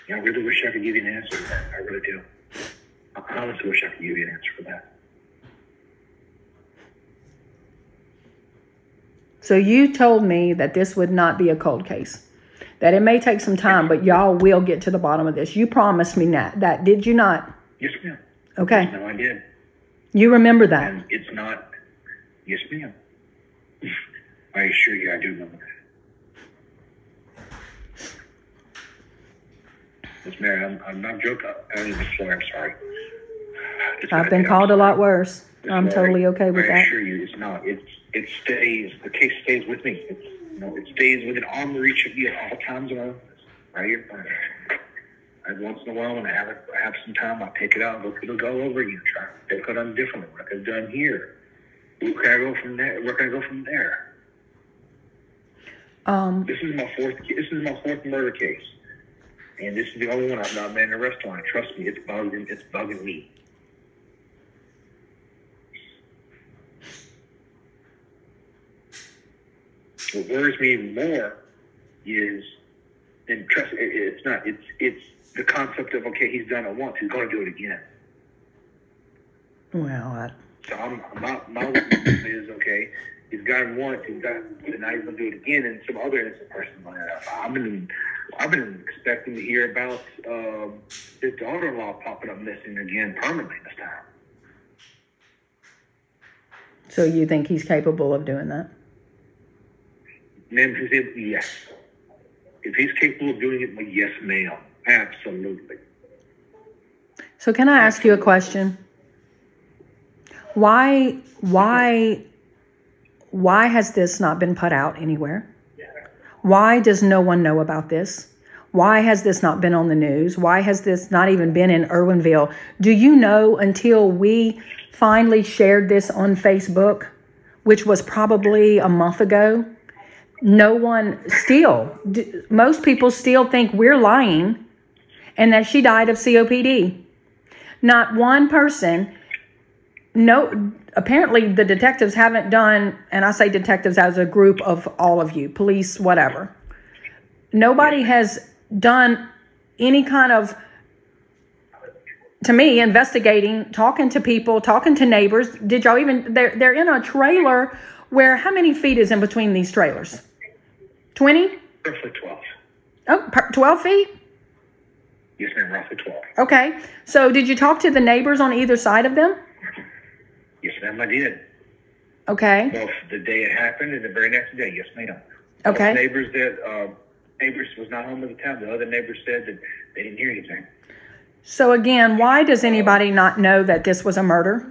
I really wish I could give you an answer. to that. I really do. I honestly wish I could give you an answer for that. So, you told me that this would not be a cold case, that it may take some time, but y'all will get to the bottom of this. You promised me that. That did you not? Yes, ma'am. Okay, No, I did. you remember that. And it's not. Yes, ma'am. I assure you, I do remember that. Yes, ma'am. I'm, I'm not joking. I Miss Lori, I'm sorry. It's I've been called a lot worse. Miss I'm Lori, totally okay with I that. I assure you, it's not. It's it stays. The case stays with me. It's you know, it stays within arm reach of me at all times. Of my office. Right here. Every once in a while, when I have it, I have some time, I take it out and go through the go over again. Try to think it on differently. What I could have done here. Where can I go from there? Where can I go from there? Um, This is my fourth. This is my fourth murder case, and this is the only one I've not been in a restaurant. Trust me, it's bugging. It's bugging me. What worries me even more is, and trust it, it's not. It's it's the concept of okay, he's done it once, he's going to do it again. well, I, So I'm, my my is okay. He's got it once. He's got, and now he's gonna do it again. And some other innocent person. might have. I've been, I've been expecting to hear about um, his daughter-in-law popping up missing again permanently this time. so you think he's capable of doing that? Ma'am, yes. If he's capable of doing it, well, yes, ma'am, absolutely. So can I ask you a question? Why why why has this not been put out anywhere? Why does no one know about this? Why has this not been on the news? Why has this not even been in Erwinville? Do you know until we finally shared this on Facebook, which was probably a month ago? No one still, most people still think we're lying and that she died of COPD. Not one person. No, apparently the detectives haven't done, and I say detectives as a group of all of you, police, whatever. Nobody has done any kind of, to me, investigating, talking to people, talking to neighbors. Did y'all even? They're they're in a trailer where how many feet is in between these trailers? Twenty? Roughly twelve. Oh, per- 12 feet? Yes, ma'am, roughly twelve. Okay. So did you talk to the neighbors on either side of them? Yes, ma'am, I did. Okay. Both the day it happened and the very next day. Yes, ma'am. Okay. Neighbors that uh, neighbors was not home at the time. The other neighbors said that they didn't hear anything. So again, why does anybody not know that this was a murder?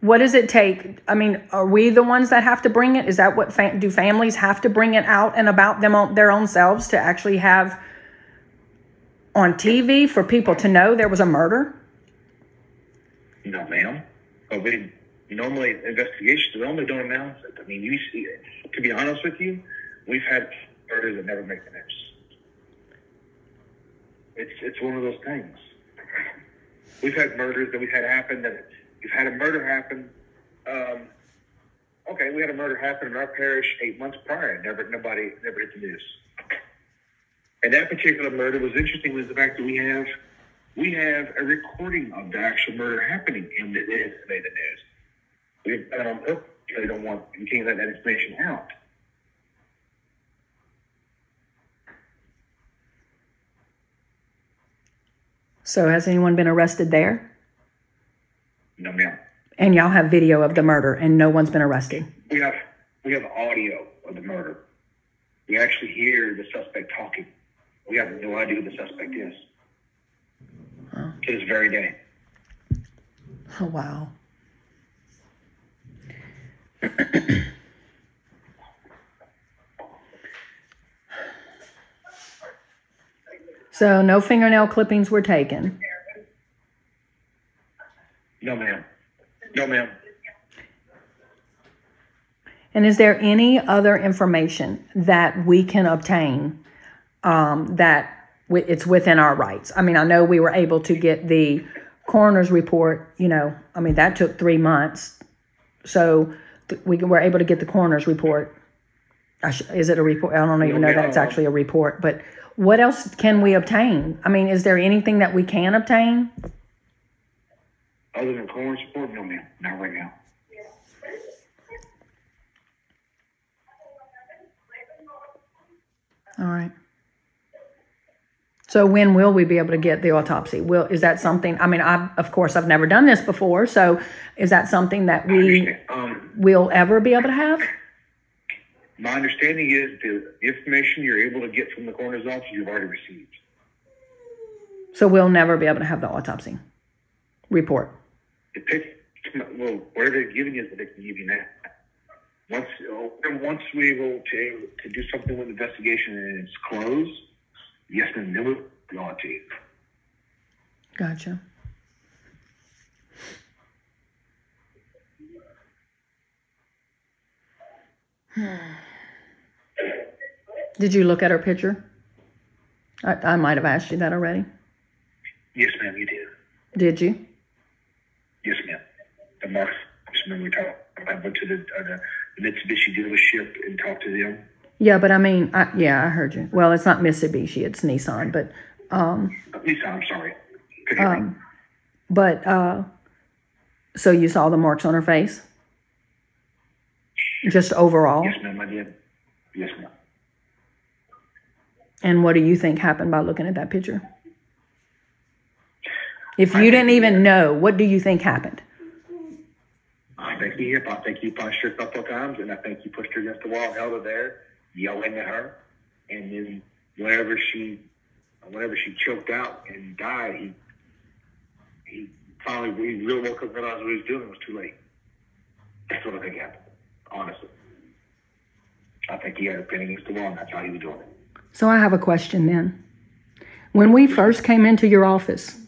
What does it take? I mean, are we the ones that have to bring it? Is that what fa- do families have to bring it out and about them on their own selves to actually have on TV for people to know there was a murder? No, ma'am. We normally investigations we normally don't announce it. I mean, you see, to be honest with you, we've had murders that never make the news. It's it's one of those things. We've had murders that we've had happen that we've had a murder happen. Um, okay, we had a murder happen in our parish eight months prior. Never nobody never hit the news. And that particular murder was interesting was the fact that we have we have a recording of the actual murder happening and it has made the news. We've done um, on oh, purpose. They don't want you can't let that information out. So has anyone been arrested there? No, ma'am. And y'all have video of the murder and no one's been arrested. We have we have audio of the murder. We actually hear the suspect talking. We have no idea who the suspect is. To this very day. Oh wow. so no fingernail clippings were taken. No, ma'am. No, ma'am. And is there any other information that we can obtain um, that it's within our rights? I mean, I know we were able to get the coroner's report. You know, I mean that took three months, so th- we were able to get the coroner's report. I sh- is it a report? I don't even know that it's actually a report. But what else can we obtain? I mean, is there anything that we can obtain? Other than coroner's report, no, ma'am. Not right now. All right. So when will we be able to get the autopsy? Will is that something? I mean, I of course I've never done this before, so is that something that we Um, will ever be able to have? my understanding is the information you're able to get from the coroner's office you've already received. So we'll never be able to have the autopsy report. It picks, well, whatever they're giving you is what they can give you now. Once, once we're able to to do something with the investigation and it's closed, yes, then we'll be on to you. Gotcha. Did you look at her picture? I, I might have asked you that already. Yes, ma'am, you did. Did you? Yes, ma'am. The Mark, just remember we talked. I went to the, uh, the Mitsubishi dealership and talked to them. Yeah, but I mean, I, yeah, I heard you. Well, it's not Mitsubishi, it's Nissan, but um, least I'm sorry. Could hear me. um, but uh, so you saw the marks on her face, just overall. Yes, ma'am, I did. Yes, ma'am. And what do you think happened by looking at that picture? If you didn't even know, what do you think happened? I think he hit. I think he punched her a couple of times, and I think he pushed her against the wall, held her there, yelling at her, and then whenever she, whenever she choked out and died, he, he finally he really woke up and realized what he was doing. It was too late. That's what I think happened. Honestly, I think he had a pin against the wall, and that's how he was doing it. So I have a question then. When we first came into your office,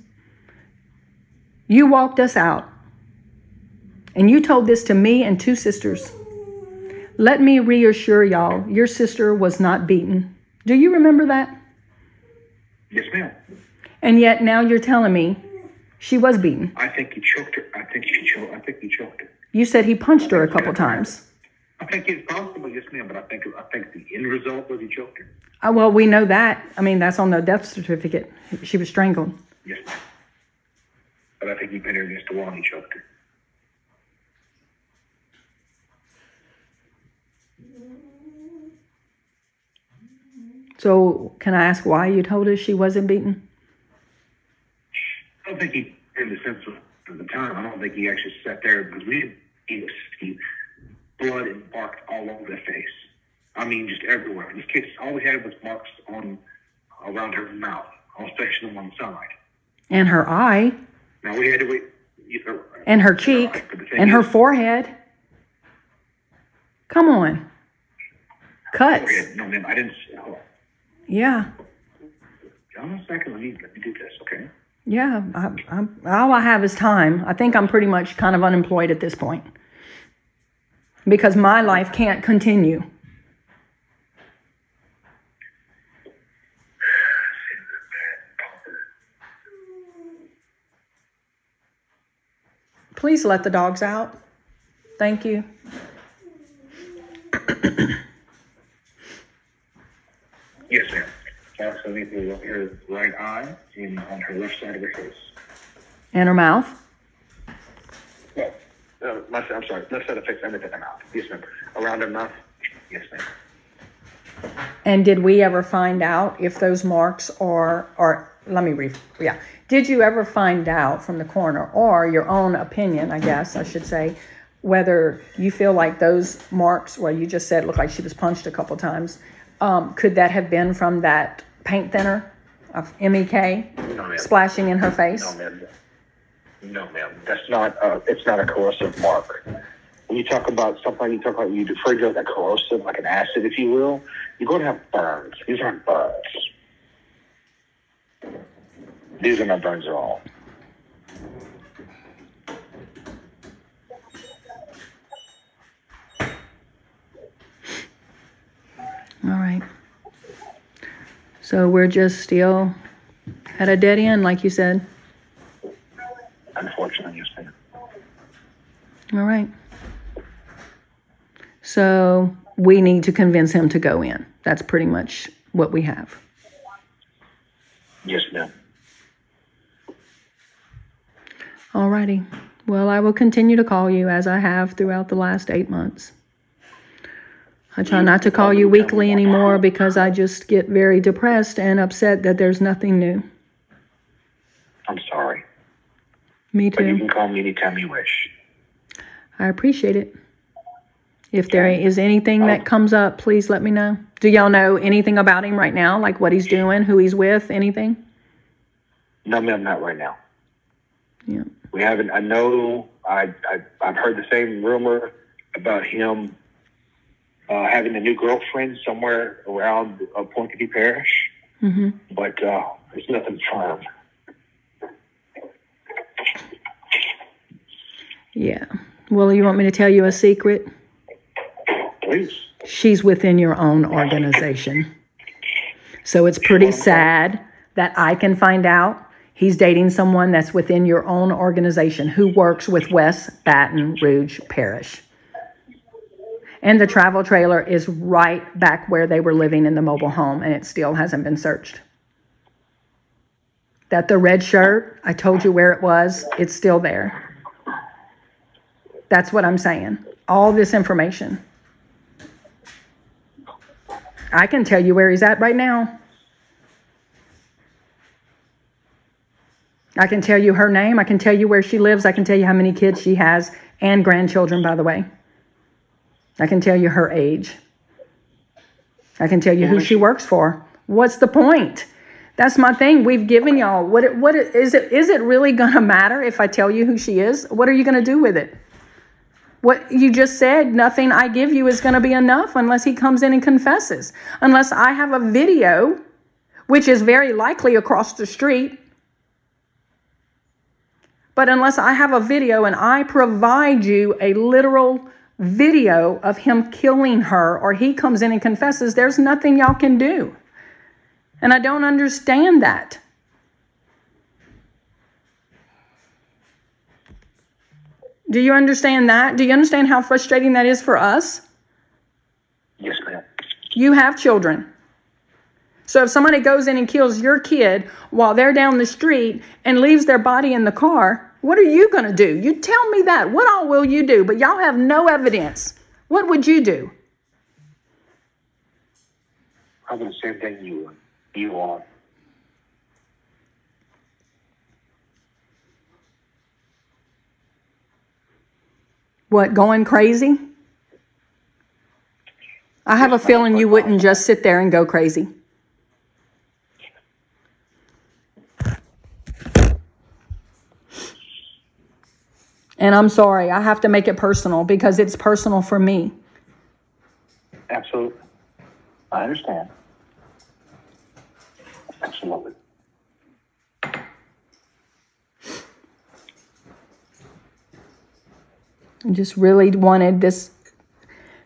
you walked us out and you told this to me and two sisters. Let me reassure y'all, your sister was not beaten. Do you remember that? Yes, ma'am. And yet now you're telling me she was beaten. I think he choked her. I think she choked. I think he choked her. You said he punched her a couple times. I think it's possible, yes, ma'am, but I think I think the end result was he choked her. Uh, well, we know that. I mean, that's on the death certificate. She was strangled. Yes, ma'am. But I think he pinned her against the wall and he choked her. So, can I ask why you told us she wasn't beaten? I don't think he, in the sense of the time, I don't think he actually sat there because we didn't see blood and bark all over the face. I mean, just everywhere. This kid, all we had was marks on around her mouth, on section on one side. And her eye, Now we had to wait. and her cheek, right, but the thing and her forehead. Come on. Cuts. No, ma'am, I didn't. Yeah. A second. Let me let me do this. Okay. Yeah. I, I'm, all I have is time. I think I'm pretty much kind of unemployed at this point because my life can't continue. Please let the dogs out. Thank you. Yes, ma'am. Also, need to her right eye and on her left side of her face. And her mouth. Well, uh, left, I'm sorry, left side of the face and the mouth. Yes, ma'am. Around her mouth. Yes, ma'am. And did we ever find out if those marks are, or let me read, yeah. Did you ever find out from the coroner or your own opinion, I guess I should say, whether you feel like those marks, well, you just said looked like she was punched a couple times, um, could that have been from that paint thinner of MEK No, ma'am. splashing in her face? No, ma'am. No, ma'am. That's not. Uh, it's not a corrosive mark. When you talk about something, you talk about you refer to like corrosive, like an acid, if you will. You're going to have burns. These aren't burns. These are not burns at all. All right. So we're just still at a dead end, like you said. Unfortunately, yes, ma'am. All right. So we need to convince him to go in. That's pretty much what we have. Yes, ma'am. All righty. Well, I will continue to call you as I have throughout the last eight months. I try not to call you weekly anymore because I just get very depressed and upset that there's nothing new. I'm sorry, Me but you can call me anytime you wish. I appreciate it. If there is anything that oh. comes up, please let me know. Do y'all know anything about him right now? Like what he's doing, who he's with, anything? No, ma'am, not right now. Yeah. We haven't. I know. I, I I've heard the same rumor about him uh, having a new girlfriend somewhere around uh, Pointy Parish, hmm but uh, there's nothing firm. Yeah. Well, you want me to tell you a secret? Please. She's within your own organization. So it's pretty sad that I can find out he's dating someone that's within your own organization who works with West Baton Rouge Parish. And the travel trailer is right back where they were living in the mobile home, and it still hasn't been searched. That the red shirt, I told you where it was, it's still there. That's what I'm saying. All this information. I can tell you where he's at right now. I can tell you her name. I can tell you where she lives. I can tell you how many kids she has and grandchildren, by the way. I can tell you her age. I can tell you who she works for. What's the point? That's my thing. We've given y'all what it, what it, is it is it really going to matter if I tell you who she is? What are you going to do with it? What you just said, nothing I give you is going to be enough unless he comes in and confesses. Unless I have a video, which is very likely across the street. But unless I have a video and I provide you a literal video of him killing her or he comes in and confesses, there's nothing y'all can do. And I don't understand that. Do you understand that? Do you understand how frustrating that is for us? Yes, ma'am. You have children. So if somebody goes in and kills your kid while they're down the street and leaves their body in the car, what are you going to do? You tell me that. What all will you do? But y'all have no evidence. What would you do? Probably the same thing you would. You are. What, going crazy? I have a feeling you wouldn't just sit there and go crazy. And I'm sorry, I have to make it personal because it's personal for me. Absolutely. I understand. Absolutely. I just really wanted this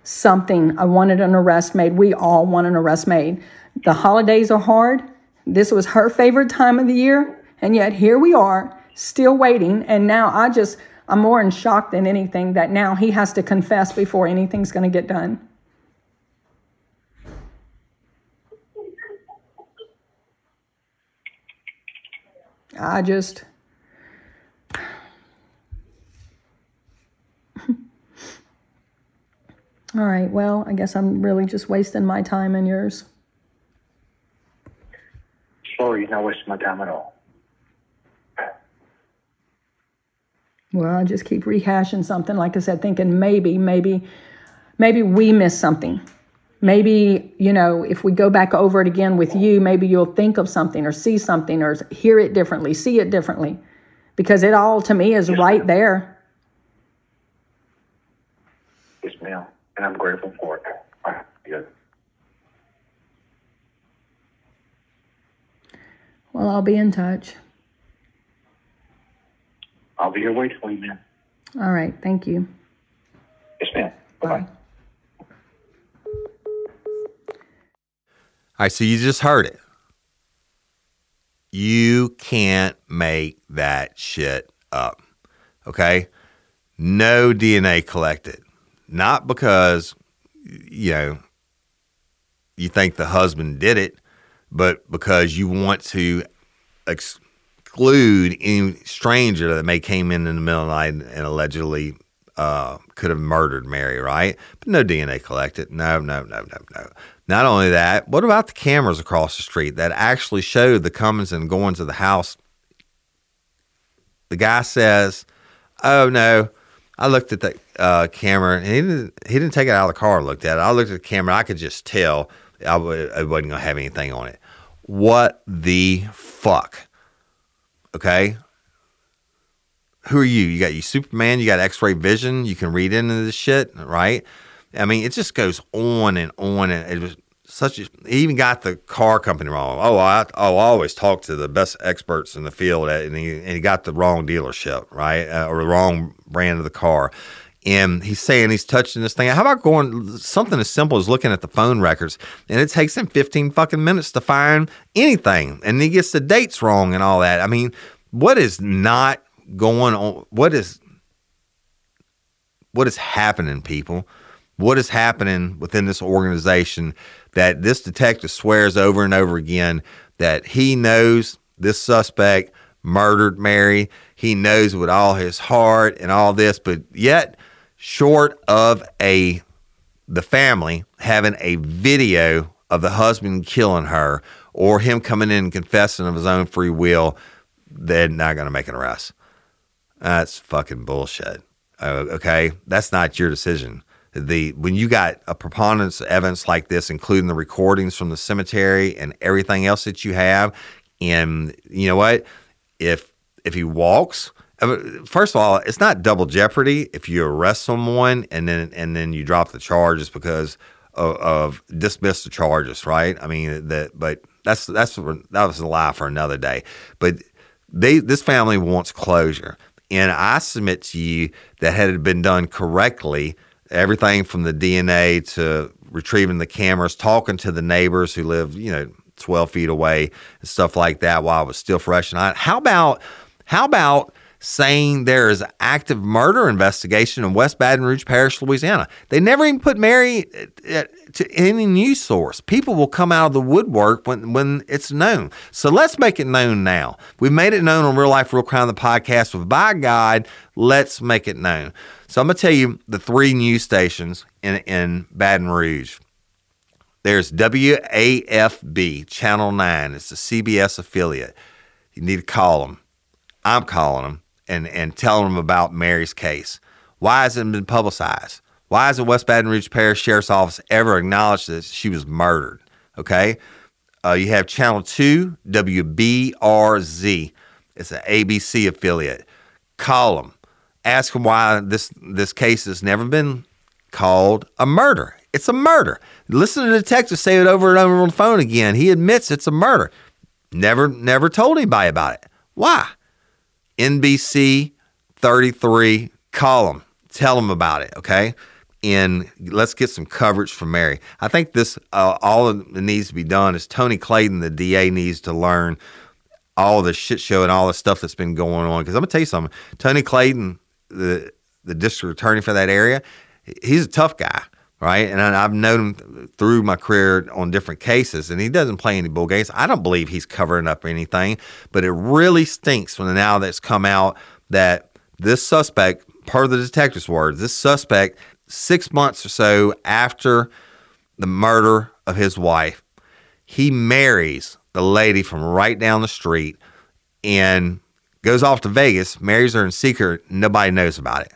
something. I wanted an arrest made. We all want an arrest made. The holidays are hard. This was her favorite time of the year. And yet here we are, still waiting. And now I just, I'm more in shock than anything that now he has to confess before anything's going to get done. I just. All right, well, I guess I'm really just wasting my time and yours. Sorry, you're not wasting my time at all. Well, I just keep rehashing something, like I said, thinking maybe, maybe, maybe we missed something. Maybe, you know, if we go back over it again with you, maybe you'll think of something or see something or hear it differently, see it differently. Because it all to me is right there. Yes, ma'am. And I'm grateful for it. Good. Well, I'll be in touch. I'll be here waiting for you, ma'am. All right, thank you. Yes, ma'am. Bye-bye. Bye. All right, so you just heard it. You can't make that shit up. Okay? No DNA collected. Not because, you know, you think the husband did it, but because you want to exclude any stranger that may came in in the middle of the night and allegedly uh, could have murdered Mary, right? But no DNA collected. No, no, no, no, no. Not only that, what about the cameras across the street that actually showed the comings and goings of the house? The guy says, "Oh no, I looked at the uh, camera and he didn't. He didn't take it out of the car. and Looked at it. I looked at the camera. I could just tell I w- it wasn't gonna have anything on it. What the fuck? Okay, who are you? You got you Superman, you got X-ray vision, you can read into this shit, right? I mean, it just goes on and on, and it was such. A, he even got the car company wrong. Oh, I oh I always talk to the best experts in the field, and he and he got the wrong dealership, right, uh, or the wrong brand of the car. And he's saying he's touching this thing. How about going something as simple as looking at the phone records, and it takes him 15 fucking minutes to find anything, and he gets the dates wrong and all that. I mean, what is not going on? What is what is happening, people? What is happening within this organization that this detective swears over and over again that he knows this suspect murdered Mary? He knows with all his heart and all this, but yet, short of a the family having a video of the husband killing her or him coming in and confessing of his own free will, they're not going to make an arrest. That's fucking bullshit. Uh, okay, that's not your decision. The when you got a preponderance of evidence like this, including the recordings from the cemetery and everything else that you have, and you know what, if if he walks, Uh, first of all, it's not double jeopardy if you arrest someone and then and then you drop the charges because of, of dismiss the charges, right? I mean that, but that's that's that was a lie for another day. But they this family wants closure. And I submit to you that had it been done correctly, everything from the DNA to retrieving the cameras, talking to the neighbors who live, you know, 12 feet away and stuff like that while it was still fresh and hot. How about, how about saying there is an active murder investigation in West Baton Rouge Parish, Louisiana? They never even put Mary uh, to any news source. People will come out of the woodwork when, when it's known. So let's make it known now. We've made it known on Real Life, Real Crime, the podcast. with by God, let's make it known. So I'm going to tell you the three news stations in, in Baton Rouge. There's WAFB, Channel 9. It's a CBS affiliate. You need to call them. I'm calling them and, and telling them about Mary's case. Why hasn't it been publicized? Why hasn't West Baton Rouge Parish Sheriff's Office ever acknowledged that she was murdered? Okay. Uh, you have Channel 2, WBRZ. It's an ABC affiliate. Call them. Ask them why this, this case has never been called a murder. It's a murder. Listen to the detective say it over and over on the phone again. He admits it's a murder. Never, never told anybody about it. Why? NBC 33, call them, tell them about it, okay? And let's get some coverage from Mary. I think this, uh, all that needs to be done is Tony Clayton, the DA, needs to learn all the shit show and all the stuff that's been going on. Because I'm gonna tell you something, Tony Clayton, the the district attorney for that area, he's a tough guy, right? And I've known him through my career on different cases, and he doesn't play any bull games. I don't believe he's covering up anything, but it really stinks when the now that's come out that this suspect, per the detective's words, this suspect, six months or so after the murder of his wife, he marries the lady from right down the street and goes off to Vegas, marries her in secret. Nobody knows about it.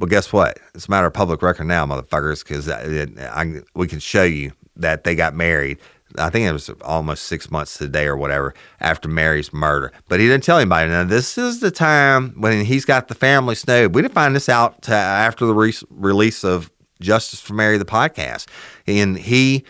But guess what? It's a matter of public record now, motherfuckers, because we can show you that they got married. I think it was almost six months today or whatever after Mary's murder. But he didn't tell anybody. Now, this is the time when he's got the family snowed. We didn't find this out after the re- release of Justice for Mary, the podcast. And he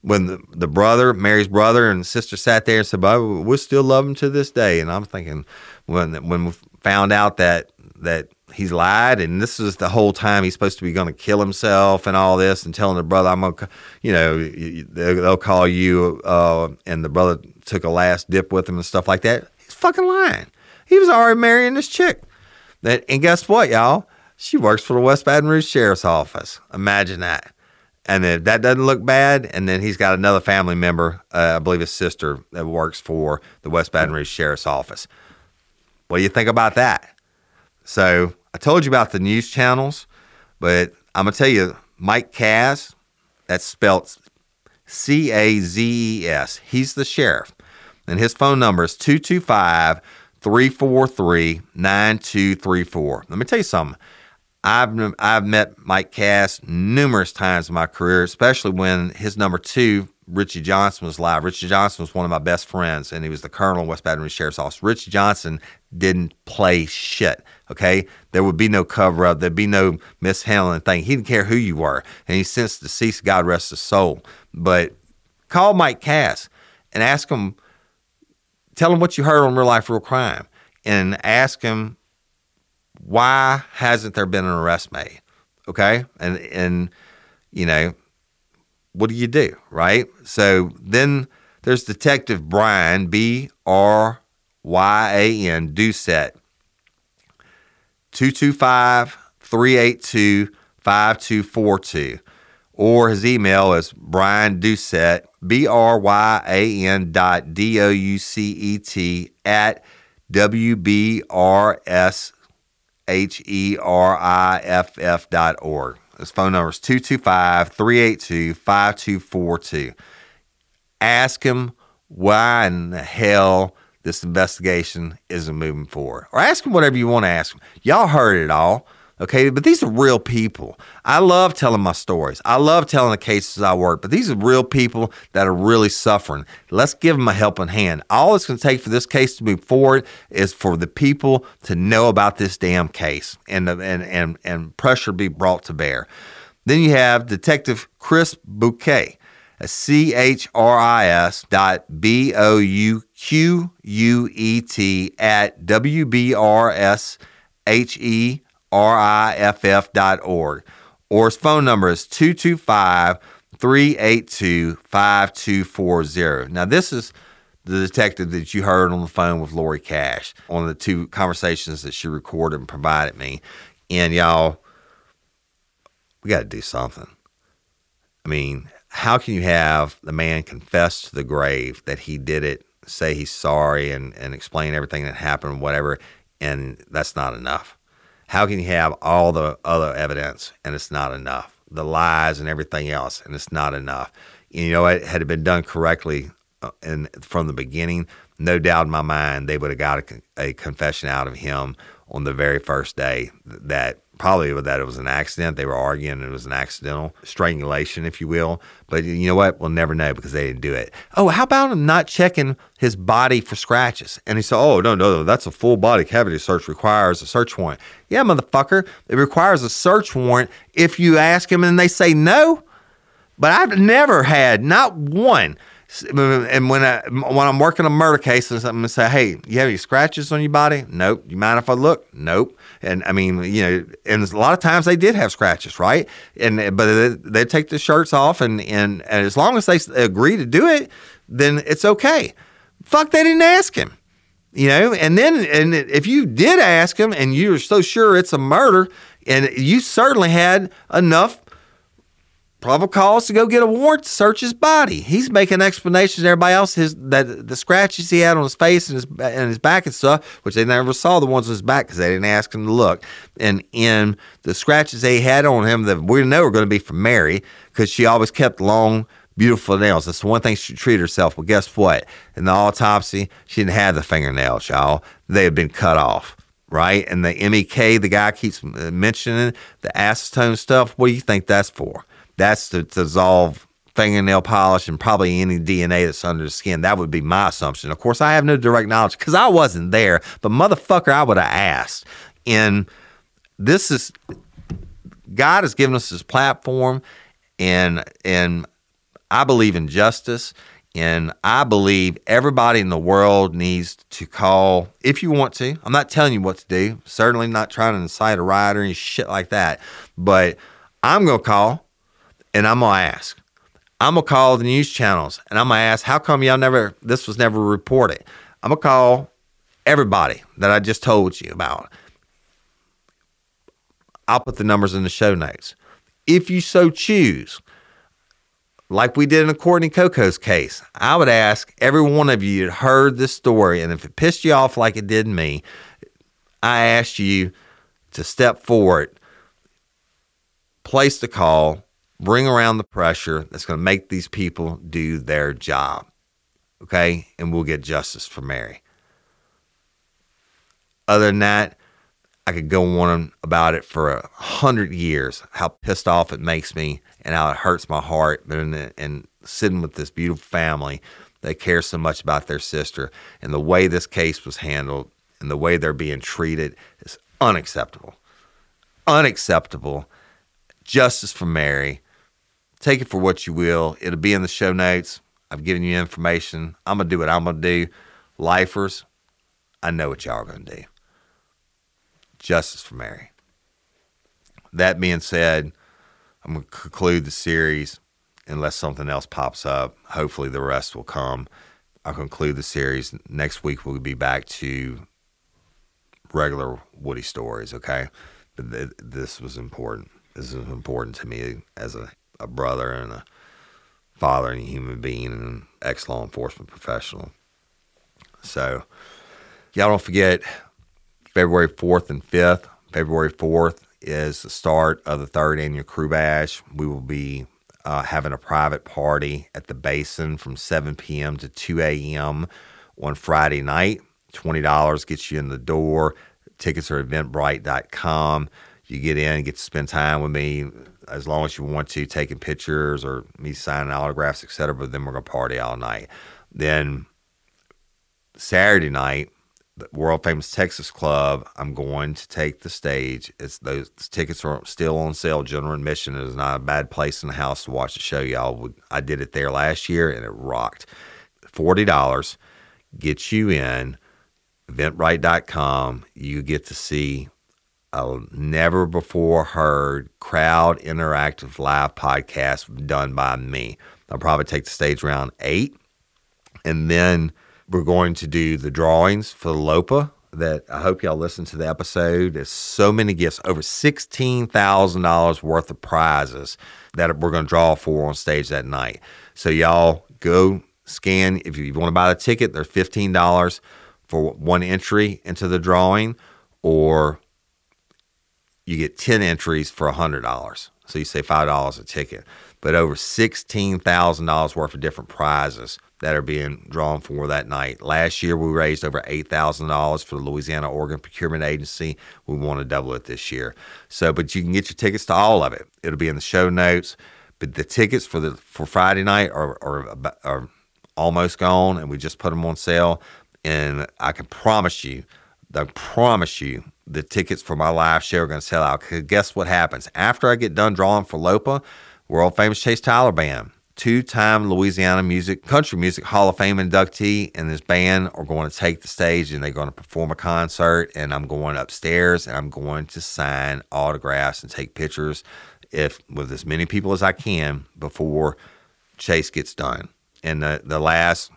when the, the brother, Mary's brother and sister sat there and said, "But we still love him to this day." And I'm thinking, when when we found out that that he's lied, and this is the whole time he's supposed to be going to kill himself and all this, and telling the brother, "I'm gonna," you know, they'll call you, uh, and the brother took a last dip with him and stuff like that. He's fucking lying. He was already marrying this chick. That and guess what, y'all? She works for the West Baton Rouge Sheriff's Office. Imagine that and that doesn't look bad. And then he's got another family member, uh, I believe his sister, that works for the West Baton Rouge Sheriff's Office. What do you think about that? So I told you about the news channels, but I'm gonna tell you, Mike Cazes, that's spelled C A Z E S. He's the sheriff, and his phone number is 225 343 9234. Let me tell you something. I've I've met Mike Cazes numerous times in my career, especially when his number two, Richie Johnson, was live. Richie Johnson was one of my best friends, and he was the colonel of West Baton Rouge Sheriff's Office. Richie Johnson didn't play shit. Okay, there would be no cover up, there'd be no mishandling thing. He didn't care who you were, and he's since deceased. God rest his soul. But call Mike Cazes and ask him, tell him what you heard on Real Life Real Crime, and ask him why hasn't there been an arrest made? Okay. And, and, you know, what do you do? Right. So then there's Detective Bryan, B R Y A N, Doucet, 225 382 5242. Or his email is Bryan Doucet, B R Y A N dot D O U C E T at WBRS H E R I F F dot org. His phone number is 225 382 5242. Ask him why in the hell this investigation isn't moving forward. Or ask him whatever you want to ask him. Y'all heard it all. Okay, but these are real people. I love telling my stories. I love telling the cases I work, but these are real people that are really suffering. Let's give them a helping hand. All it's going to take for this case to move forward is for the people to know about this damn case and and and and pressure be brought to bear. Then you have Detective Chris Bouquet, C H R I S dot B O U Q U E T at W B R S H E riff.org. Or his phone number is 225 382 5240. Now, this is the detective that you heard on the phone with Lori Cash on the two conversations that she recorded and provided me. And y'all, we got to do something. I mean, how can you have the man confess to the grave that he did it, say he's sorry, and, and explain everything that happened, whatever, and that's not enough? How can you have all the other evidence and it's not enough? The lies and everything else, and it's not enough. You know, it had it been done correctly uh, and from the beginning, no doubt in my mind they would have got a, a confession out of him on the very first day that probably that it was an accident. They were arguing it was an accidental strangulation, if you will. But you know what? We'll never know because they didn't do it. Oh, how about him not checking his body for scratches? And he said, Oh, no, no, no, that's a full body cavity search requires a search warrant. Yeah, motherfucker. It requires a search warrant if you ask him and they say no. But I've never had not one. And when I when I'm working a murder case and something, and say, "Hey, you have any scratches on your body?" Nope. You mind if I look? Nope. And I mean, you know, and a lot of times they did have scratches, right? And eh, but they take the shirts off, and and, and as long as they agree to do it, then it's okay. Fuck, they didn't ask him, you know. And then and if you did ask him, and you're so sure it's a murder, and you certainly had enough probable cause to go get a warrant to search his body. He's making explanations to everybody else his that the scratches he had on his face and his and his back and stuff, which they never saw the ones on his back because they didn't ask him to look. And in the scratches they had on him that we know were going to be from Mary because she always kept long. Beautiful nails. That's the one thing she treated herself. Well, guess what? In the autopsy, she didn't have the fingernails, y'all. They had been cut off right? And the MEK, the guy keeps uh, mentioning the acetone stuff. What do you think that's for? That's to, dissolve fingernail polish and probably any DNA that's under the skin. That would be my assumption. Of course, I have no direct knowledge because I wasn't there, but motherfucker, I would have asked. And this is God has given us this platform, and and I believe in justice. And I believe everybody in the world needs to call if you want to. I'm not telling you what to do. Certainly not trying to incite a riot or any shit like that. But I'm to call and I'm gonna ask. I'm gonna call the news channels and I'm gonna ask, how come y'all never this was never reported? I'm gonna call everybody that I just told you about. I'll put the numbers in the show notes. If you so choose, like we did in the Courtney Coco's case, I would ask every one of you that heard this story, and if it pissed you off like it did me, I asked you to step forward, place the call, bring around the pressure that's going to make these people do their job. Okay? And we'll get justice for Mary. Other than that, I could go on about it for a hundred years, how pissed off it makes me and how it hurts my heart. And, and sitting with this beautiful family that cares so much about their sister and the way this case was handled and the way they're being treated is unacceptable. Unacceptable. Justice for Mary Take it for what you will. It'll be in the show notes. I've given you information. I'm going to do what I'm going to do. Lifers, I know what y'all are going to do. Justice for Mary. That being said, I'm going to conclude the series unless something else pops up. Hopefully, the rest will come. I'll conclude the series. Next week, we'll be back to regular Woody stories, okay? But th- this was important. This is important to me as a a brother and a father and a human being and an ex law enforcement professional. So, y'all don't forget February 4th and 5th. February 4th is the start of the third annual Krewe Bash. We will be uh, having a private party at the Basin from 7 p.m. to 2 a.m. on Friday night. $20 gets you in the door. Tickets are eventbrite.com. You get in, get to spend time with me as long as you want to, taking pictures or me signing autographs, etc. But then we're gonna party all night. Then Saturday night, the world famous Texas Club. I'm going to take the stage. It's those tickets are still on sale. General admission is not a bad place in the house to watch the show, y'all. I did it there last year and it rocked. Forty dollars gets you in. Eventbrite.com. You get to see a never before heard crowd interactive live podcast done by me. I'll probably take the stage around eight. And then we're going to do the drawings for the LOPA that I hope y'all listen to the episode. There's so many gifts, over $16,000 worth of prizes that we're going to draw for on stage that night. So y'all go scan. If you want to buy the ticket, they're $15 for one entry into the drawing or you get 10 entries for $100. So you say $5 a ticket, but over $16,000 worth of different prizes that are being drawn for that night. Last year, we raised over $8,000 for the Louisiana Organ Procurement Agency. We want to double it this year. So, but you can get your tickets to all of it. It'll be in the show notes. But the tickets for the for Friday night are, are, are almost gone, and we just put them on sale. And I can promise you, I promise you, the tickets for my live show are going to sell out. Because guess what happens? After I get done drawing for LOPA, world famous Chase Tyler Band, two time Louisiana Music, Country Music Hall of Fame inductee, and this band are going to take the stage and they're going to perform a concert. And I'm going upstairs and I'm going to sign autographs and take pictures if with as many people as I can before Chase gets done. And the, the last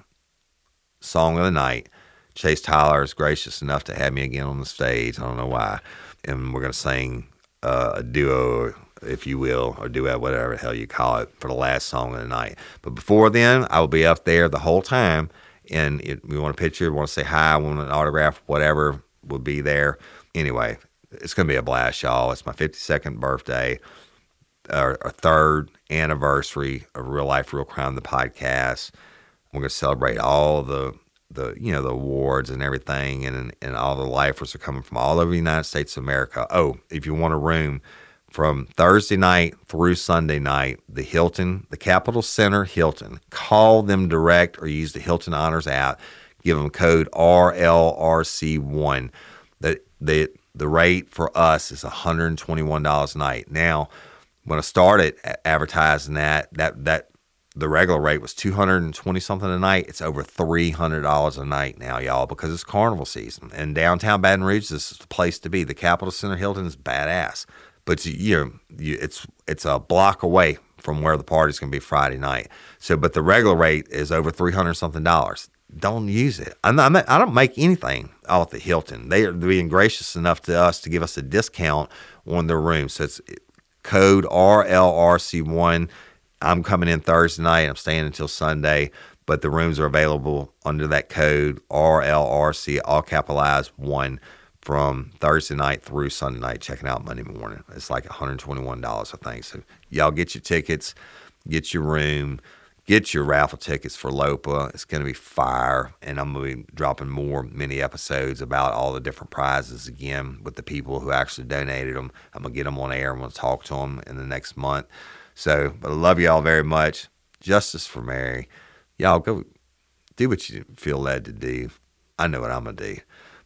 song of the night, Chase Tyler is gracious enough to have me again on the stage. I don't know why. And we're going to sing uh, a duo, if you will, or duet, whatever the hell you call it, for the last song of the night. But before then, I will be up there the whole time. And we want a picture, want to say hi, want an autograph, whatever will be there. Anyway, it's going to be a blast, y'all. It's my 52nd birthday, our, our third anniversary of Real Life, Real Crime, the podcast. We're going to celebrate all the the you know the awards and everything, and and all the lifers are coming from all over the United States of America. Oh, if you want a room from Thursday night through Sunday night, the Hilton, the Capitol Center Hilton, call them direct or use the Hilton Honors app. Give them code RLRC1. The the the rate for us is $121 a night. Now, when I started advertising that, that that the regular rate was 220 something a night. It's over $300 a night now, y'all, because it's carnival season. And downtown Baton Rouge, this is the place to be. The Capitol Center Hilton is badass. But you know, you, it's it's a block away from where the party's going to be Friday night. So, but the regular rate is over 300 something dollars. Don't use it. I'm not, I don't make anything off the Hilton. They are being gracious enough to us to give us a discount on their room. So it's code RLRC1 I'm coming in Thursday night. I'm staying until Sunday, but the rooms are available under that code RLRC, all capitalized one, from Thursday night through Sunday night. Checking out Monday morning. It's like $121, I think. So y'all get your tickets, get your room, get your raffle tickets for Lopa. It's going to be fire, and I'm going to be dropping more mini episodes about all the different prizes again with the people who actually donated them. I'm going to get them on air. I'm going to talk to them in the next month. So, I love y'all very much. Justice for Mary. Y'all go do what you feel led to do. I know what I'm going to do.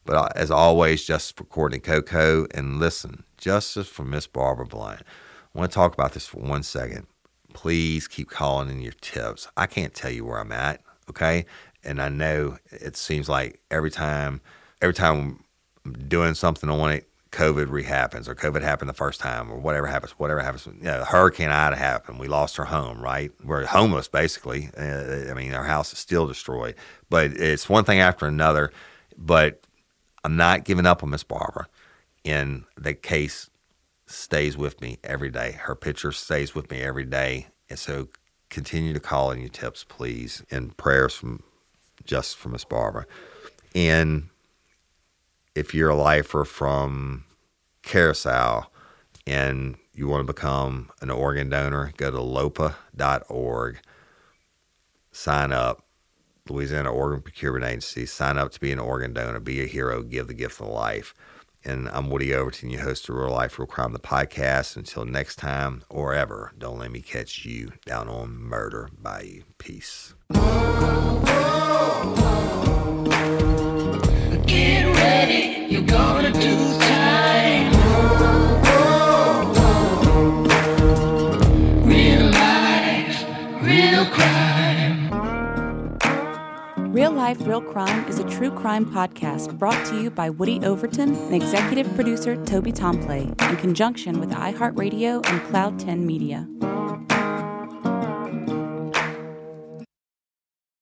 But uh, as always, justice for Courtney Coco. And listen, justice for Miss Barbara Blount. I want to talk about this for one second. Please keep calling in your tips. I can't tell you where I'm at, okay? And I know it seems like every time, every time I'm doing something on it, COVID rehappens or COVID happened the first time or whatever happens, whatever happens. You know, Hurricane Ida happened. We lost our home, right? We're homeless basically. Uh, I mean, our house is still destroyed, but it's one thing after another. But I'm not giving up on Miss Barbara. And the case stays with me every day. Her picture stays with me every day. And so continue to call in your tips, please, and prayers from just from Miss Barbara. And if you're a lifer from Curacao and you want to become an organ donor, go to lopa.org, sign up. Louisiana Organ Procurement Agency, sign up to be an organ donor, be a hero, give the gift of life. And I'm Woody Overton, your host of Real Life, Real Crime, the podcast. Until next time or ever, don't let me catch you down on Murder Bayou. Peace. Get ready, Real life, real crime. Real Life, Real Crime is a true crime podcast brought to you by Woody Overton and executive producer Toby Tomplay in conjunction with iHeartRadio and Cloud 10 Media.